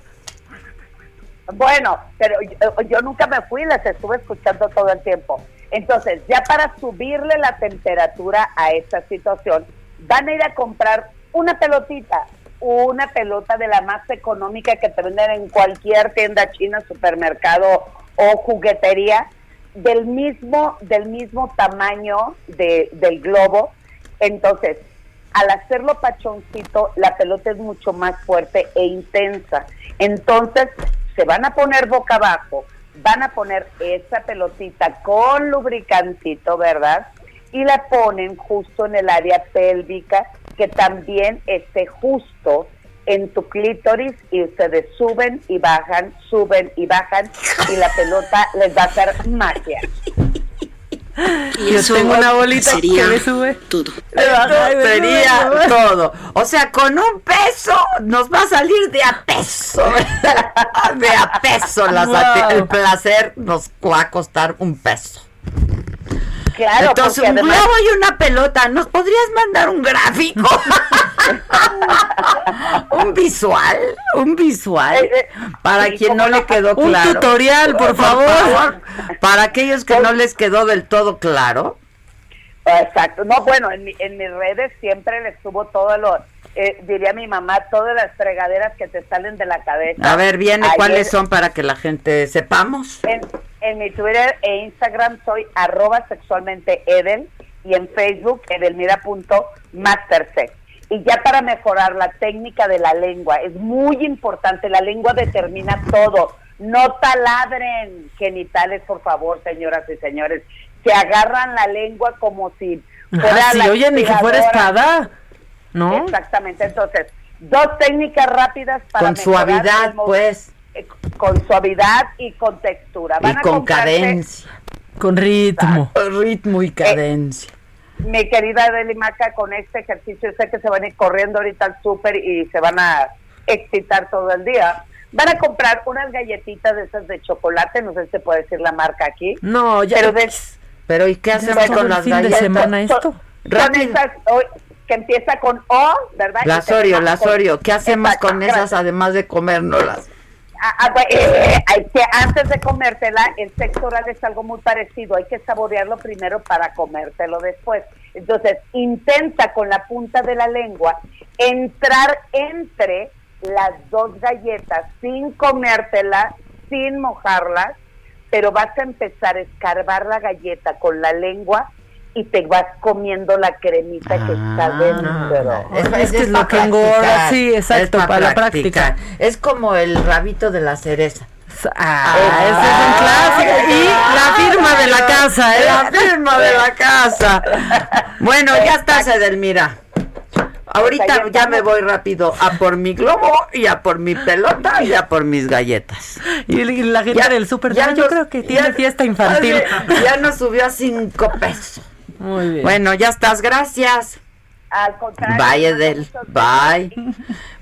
Bueno, pero yo, yo nunca me fui, las estuve escuchando todo el tiempo. Entonces, ya para subirle la temperatura a esta situación, van a ir a comprar una pelotita, una pelota de la más económica que te venden en cualquier tienda china, supermercado o juguetería, del mismo, del mismo tamaño de, del globo. Entonces, al hacerlo pachoncito, la pelota es mucho más fuerte e intensa. Entonces, se van a poner boca abajo, van a poner esa pelotita con lubricantito, ¿verdad? Y la ponen justo en el área pélvica, que también esté justo en tu clítoris y ustedes suben y bajan, suben y bajan y la pelota les va a hacer magia. Y Yo eso tengo una bolita sería que me sube. todo. Sería todo. O sea, con un peso nos va a salir de a peso. de a peso. Wow. El placer nos va a costar un peso. Claro, Entonces, un además- globo y una pelota. ¿Nos podrías mandar un gráfico? un visual. Un visual. Para sí, quien no le quedó Un claro. tutorial, por favor. Para aquellos que no les quedó del todo claro. Exacto. No, bueno, en, mi- en mis redes siempre les subo todo lo, eh, diría mi mamá, todas las fregaderas que te salen de la cabeza. A ver, viene Ayer- cuáles son para que la gente sepamos. En, en mi Twitter e Instagram soy arroba sexualmente Edel y en Facebook edelmira.mastersex. Y ya para mejorar la técnica de la lengua, es muy importante, la lengua determina todo. No taladren genitales, por favor, señoras y señores. Se agarran la lengua como si fuera Ah, sí, la oye, ni que fuera espada. ¿No? Exactamente. Entonces, dos técnicas rápidas para Con mejorar suavidad, pues. eh, Con suavidad y con textura. Van Y a con cadencia. Con ritmo. Ritmo y cadencia. mi querida Adeli Maca, con este ejercicio sé que se van a ir corriendo ahorita al súper y se van a excitar todo el día. Van a comprar unas galletitas de esas de chocolate, no sé si se puede decir la marca aquí. No, ya. Pero de, Pero ¿y qué hacemos con las fin de galletas? semana esto. son Rápido. esas que empieza con O, ¿verdad? Lasorio, con- Lasorio, ¿qué hacemos Exacto, con esas gracias. además de comérnoslas? Ah, ah, bueno, eh, hay que antes de comértela, el sexo oral es algo muy parecido. Hay que saborearlo primero para comértelo después. Entonces, intenta con la punta de la lengua entrar entre las dos galletas sin comértela, sin mojarlas, pero vas a empezar a escarbar la galleta con la lengua y te vas comiendo la cremita que está dentro. Es que es lo que engorda, sí, exacto, pa' para la practicar. Es como el rabito de la cereza. Ah, ese es un clásico. Y la firma de la casa, ¿eh? La firma de la casa. Bueno, ya estás, Edelmira. Ahorita ya me voy rápido a por mi globo y a por mi pelota y a por mis galletas. Y la gente Ya- del súper, ya "Ah, yo creo que tiene ya- fiesta infantil. Ya nos subió a cinco pesos. Muy bien. Bueno, ya estás, gracias. Al contrario. Bye, Edel. Bye.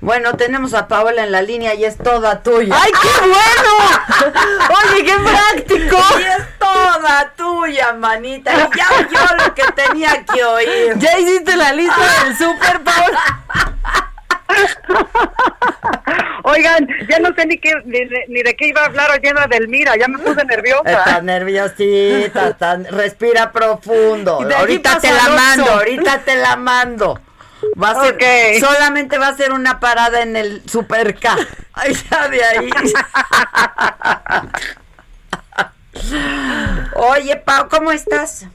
Bueno, tenemos a Paola en la línea y es toda tuya. ¡Ay, qué bueno! Oye, qué práctico. Y es toda tuya, manita. Y ya oyó lo que tenía que oír. Ya hiciste la lista del súper, Paola. Oigan, ya no sé ni, qué, ni, de- ni de qué iba a hablar oyendo a Delmira, ya me puse nerviosa. Estás nerviosita, respira profundo. Ahorita te la mando, ahorita te la mando. Va a ser, solamente va a ser una parada en el Super K. Ay, ya de ahí. Oye, Pau, ¿cómo estás?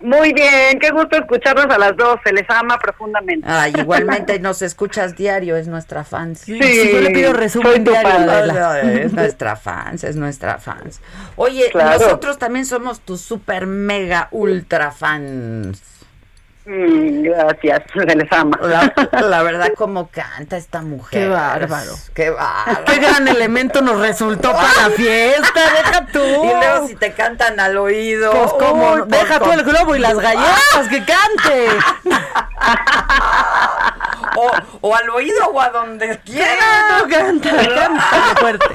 Muy bien, qué gusto escucharnos a las dos, se les ama profundamente. Ay, igualmente nos escuchas diario, es nuestra fans. Sí, Sí, yo le pido resumen diario. Adela. Es nuestra fans, es nuestra fans. Oye, Claro. nosotros también somos tus super mega ultra fans. Mm, gracias, se les ama. La, la verdad, como canta esta mujer. Qué bárbaro. Qué bárbaro. Qué gran elemento nos resultó para la fiesta, deja tú. Y luego si te cantan al oído. Pues como, uy, pues, deja tú con- el globo y las galletas, que cante. O, o al oído o a donde quiera. No, canta, canta fuerte.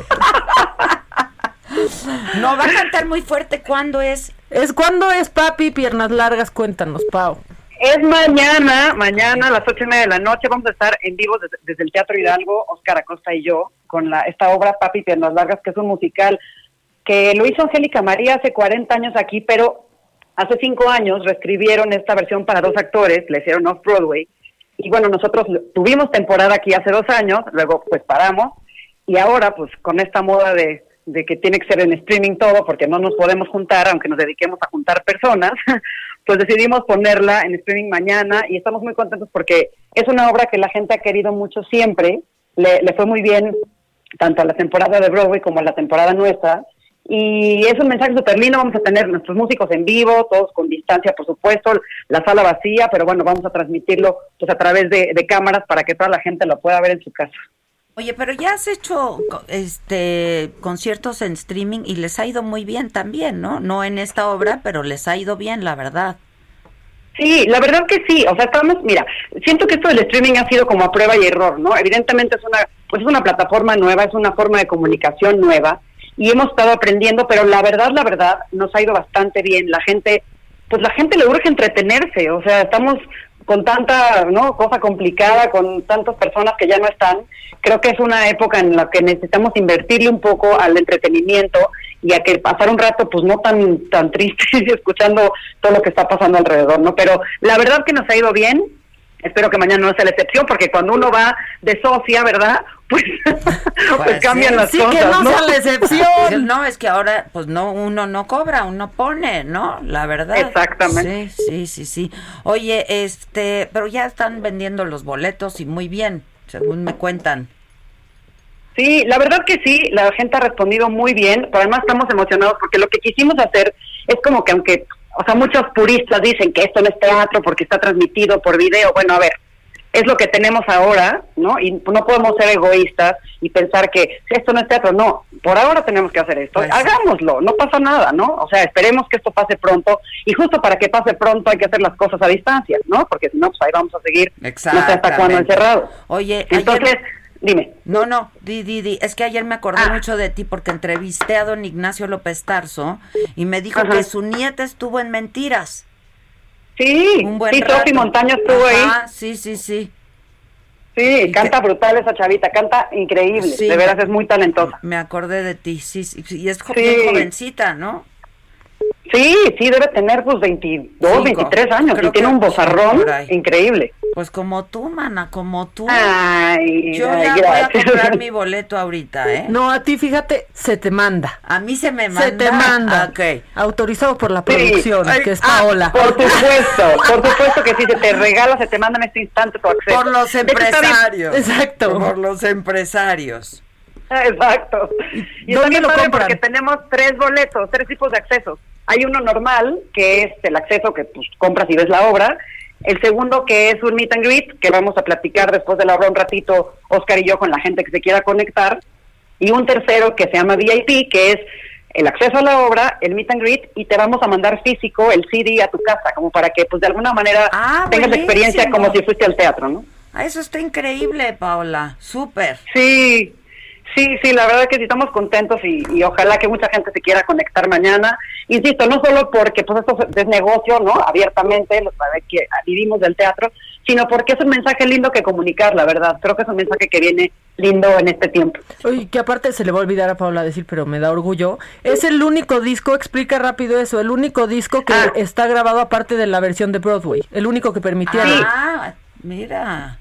No, va a cantar muy fuerte. ¿Cuándo es? Es cuando es papi, piernas largas, cuéntanos, Pau. Es mañana, mañana a las ocho y media de la noche vamos a estar en vivo desde, el Teatro Hidalgo, Oscar Acosta y yo, con la, esta obra Papi Piernas Largas, que es un musical que lo hizo Angélica María hace 40 años aquí, pero hace cinco años reescribieron esta versión para dos actores, la hicieron off-Broadway, y bueno, nosotros tuvimos temporada aquí hace dos años, luego pues paramos, y ahora pues con esta moda de, de que tiene que ser en streaming todo, porque no nos podemos juntar, aunque nos dediquemos a juntar personas, pues decidimos ponerla en streaming mañana y estamos muy contentos porque es una obra que la gente ha querido mucho siempre, le, le fue muy bien tanto a la temporada de Broadway como a la temporada nuestra. Y es un mensaje súper lindo, vamos a tener nuestros músicos en vivo, todos con distancia, por supuesto, la sala vacía, pero bueno, vamos a transmitirlo pues a través de, de cámaras para que toda la gente lo pueda ver en su casa. Oye, pero ya has hecho este conciertos en streaming y les ha ido muy bien también, ¿no? No en esta obra, pero les ha ido bien, la verdad. Sí, la verdad que sí. O sea, estamos, mira, siento que esto del streaming ha sido como a prueba y error, ¿no? Evidentemente es una, pues es una plataforma nueva, es una forma de comunicación nueva y hemos estado aprendiendo, pero la verdad, la verdad, nos ha ido bastante bien. La gente, pues la gente le urge entretenerse. O sea, estamos con tanta, ¿no? Cosa complicada, con tantas personas que ya no están. Creo que es una época en la que necesitamos invertirle un poco al entretenimiento y a que pasar un rato pues no tan tan triste escuchando todo lo que está pasando alrededor, ¿no? Pero la verdad que nos ha ido bien. Espero que mañana no sea la excepción porque cuando uno va de socia, ¿verdad? Pues, pues, cambian las cosas, ¿no? No, es que ahora, pues no, uno no cobra, uno pone, ¿no? La verdad. Exactamente. Sí, sí, sí, sí. Oye, este, pero ya están vendiendo los boletos y muy bien, según me cuentan. Sí, la verdad que sí, la gente ha respondido muy bien, pero además estamos emocionados porque lo que quisimos hacer es como que aunque, o sea, muchos puristas dicen que esto no es teatro porque está transmitido por video, bueno, a ver, es lo que tenemos ahora, ¿no? Y no podemos ser egoístas y pensar que esto no es teatro, no, por ahora tenemos que hacer esto, Pues hagámoslo, no pasa nada, ¿no? O sea, esperemos que esto pase pronto y justo para que pase pronto hay que hacer las cosas a distancia, ¿no? Porque si no, pues ahí vamos a seguir, no sé hasta cuándo encerrados. Oye, Entonces, ayer- dime. No, no, di, di, di. Es que ayer me acordé Ah. mucho de ti porque entrevisté a don Ignacio López Tarso y me dijo Ajá. que su nieta estuvo en Mentiras. Sí, Un buen sí, Sofi. Montaño estuvo Ajá, ahí. Sí, sí, sí. Sí, canta brutal esa chavita, canta increíble, Sí. de veras es muy talentosa. Me acordé de ti, sí, sí, sí, y es jo- Sí. bien jovencita, ¿no? Sí, sí, debe tener pues 22, Cinco. 23 años Creo y tiene un bozarrón increíble. Pues como tú, mana, como tú. Ay, Yo ay, ya voy a comprar mi boleto ahorita, ¿eh? No, a ti fíjate, se te manda. A mí se me manda. Se te manda. Ok. Autorizado por la producción, que es ah, Paola. Por supuesto, por supuesto que sí, se te regala, se te manda en este instante tu acceso. Por los empresarios. Exacto. Por los empresarios. Exacto. Y ¿Dónde lo compran? porque tenemos tres boletos, tres tipos de accesos. Hay uno normal, que es el acceso que pues, compras y ves la obra. El segundo, que es un meet and greet, que vamos a platicar después de la obra un ratito, Oscar y yo, con la gente que se quiera conectar. Y un tercero, que se llama VIP, que es el acceso a la obra, el meet and greet, y te vamos a mandar físico el CD a tu casa, como para que, pues, de alguna manera Ah, tengas la experiencia como si fuiste al teatro, ¿no? Ah, Eso está increíble, Paola. Súper. Sí, sí, sí, la verdad que sí estamos contentos y, y ojalá que mucha gente se quiera conectar mañana. Insisto, no solo porque pues esto es negocio, ¿no? Abiertamente, lo sabe que vivimos del teatro, sino porque es un mensaje lindo que comunicar, la verdad. Creo que es un mensaje que viene lindo en este tiempo. Oye, que aparte se le va a olvidar a Paula decir, pero me da orgullo. Es el único disco, explica rápido eso, el único disco que Ah. está grabado aparte de la versión de Broadway. El único que permitieron. Ah, mira.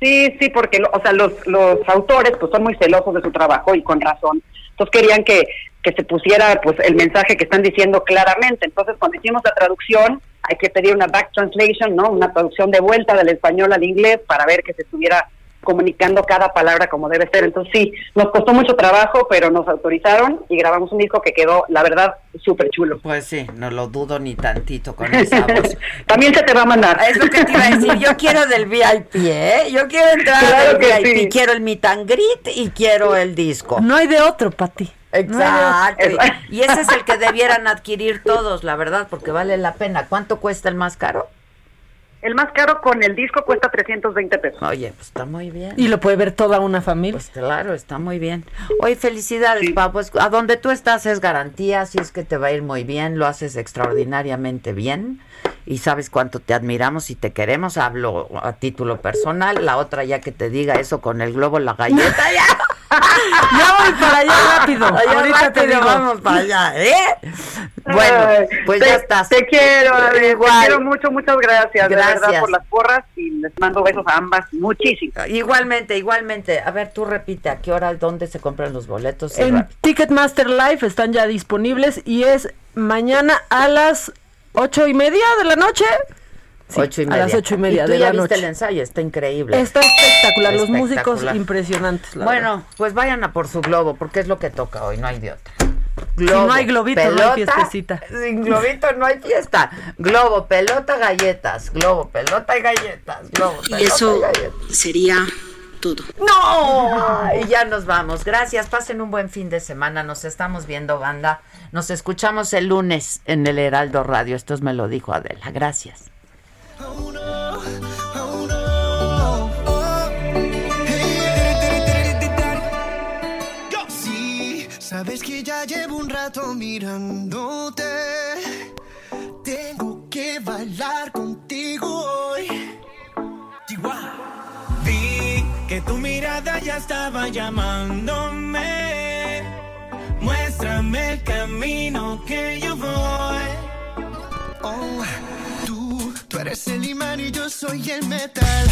Sí, sí, porque, o sea, los, los autores pues son muy celosos de su trabajo y con razón. Entonces querían que, que se pusiera pues el mensaje que están diciendo claramente. Entonces cuando hicimos la traducción, hay que pedir una back translation, ¿no? Una traducción de vuelta del español al inglés para ver que se estuviera comunicando cada palabra como debe ser. Entonces sí, nos costó mucho trabajo, pero nos autorizaron y grabamos un disco que quedó, la verdad, súper chulo. Pues sí, no lo dudo ni tantito con esa voz. También se te va a mandar. Es lo que te iba a decir, yo quiero del VIP, ¿eh? Yo quiero entrar Claro al que VIP, sí. quiero el meet and greet y quiero el disco. No hay de otro, Pati. Exacto. Y ese es el que debieran adquirir todos, la verdad, porque vale la pena. ¿Cuánto cuesta el más caro? El más caro con el disco cuesta 320 pesos. Oye, pues está muy bien. Y lo puede ver toda una familia. Pues claro, está muy bien. Oye, felicidades, pa, pues a donde tú estás es garantía, si es que te va a ir muy bien, lo haces extraordinariamente bien y sabes cuánto te admiramos y te queremos, hablo a título personal, la otra ya que te diga eso con el globo, la galleta, ya. ya voy para allá rápido. Allá Ahorita te digo. vamos para allá, ¿eh? Bueno, pues te- ya estás. Te quiero, Igual. te quiero mucho, muchas gracias, de Gracias. verdad, por las porras y les mando besos a ambas, muchísimo. Igualmente, igualmente. A ver, tú repite, ¿a qué hora, dónde se compran los boletos? En rápido. Ticketmaster Live están ya disponibles y es mañana a las ocho y media de la noche. Sí, ocho y a media. las ocho y media tú de ya la viste noche. el ensayo, está increíble. Está espectacular, los músicos Espectacular. impresionantes. la verdad. Bueno, pues vayan a por su globo, porque es lo que toca hoy, no hay de otra. Si no hay globito, no hay fiestecita. Sin globito no hay fiesta. Globo, pelota, galletas. Globo, pelota y galletas. Globo, pelota Y eso galletas. sería todo. ¡No! Y ya nos vamos. Gracias. Pasen un buen fin de semana. Nos estamos viendo, banda. Nos escuchamos el lunes en el Heraldo Radio. Esto es me lo dijo Adela. Gracias. Ya llevo un rato mirándote. Tengo que bailar contigo hoy. Vi que tu mirada ya estaba llamándome. Muéstrame el camino que yo voy. Oh, tú, tú eres el imán y yo soy el metal.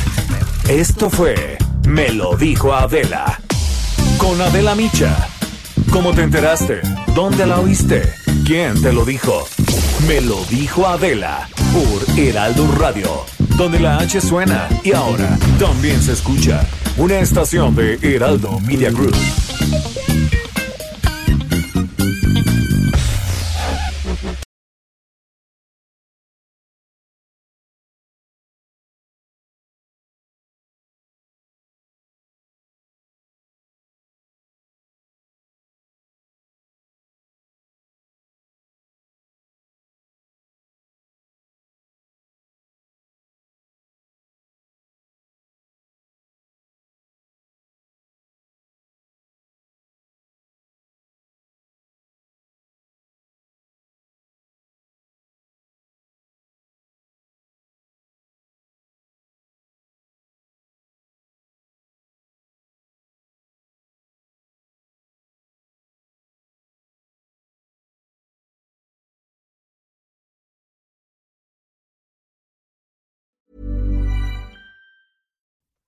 Esto fue Me lo dijo Adela. Con Adela Micha. ¿Cómo te enteraste? ¿Dónde la oíste? ¿Quién te lo dijo? Me lo dijo Adela. Por Heraldo Radio. Donde la H suena y ahora también se escucha. Una estación de Heraldo Media Group.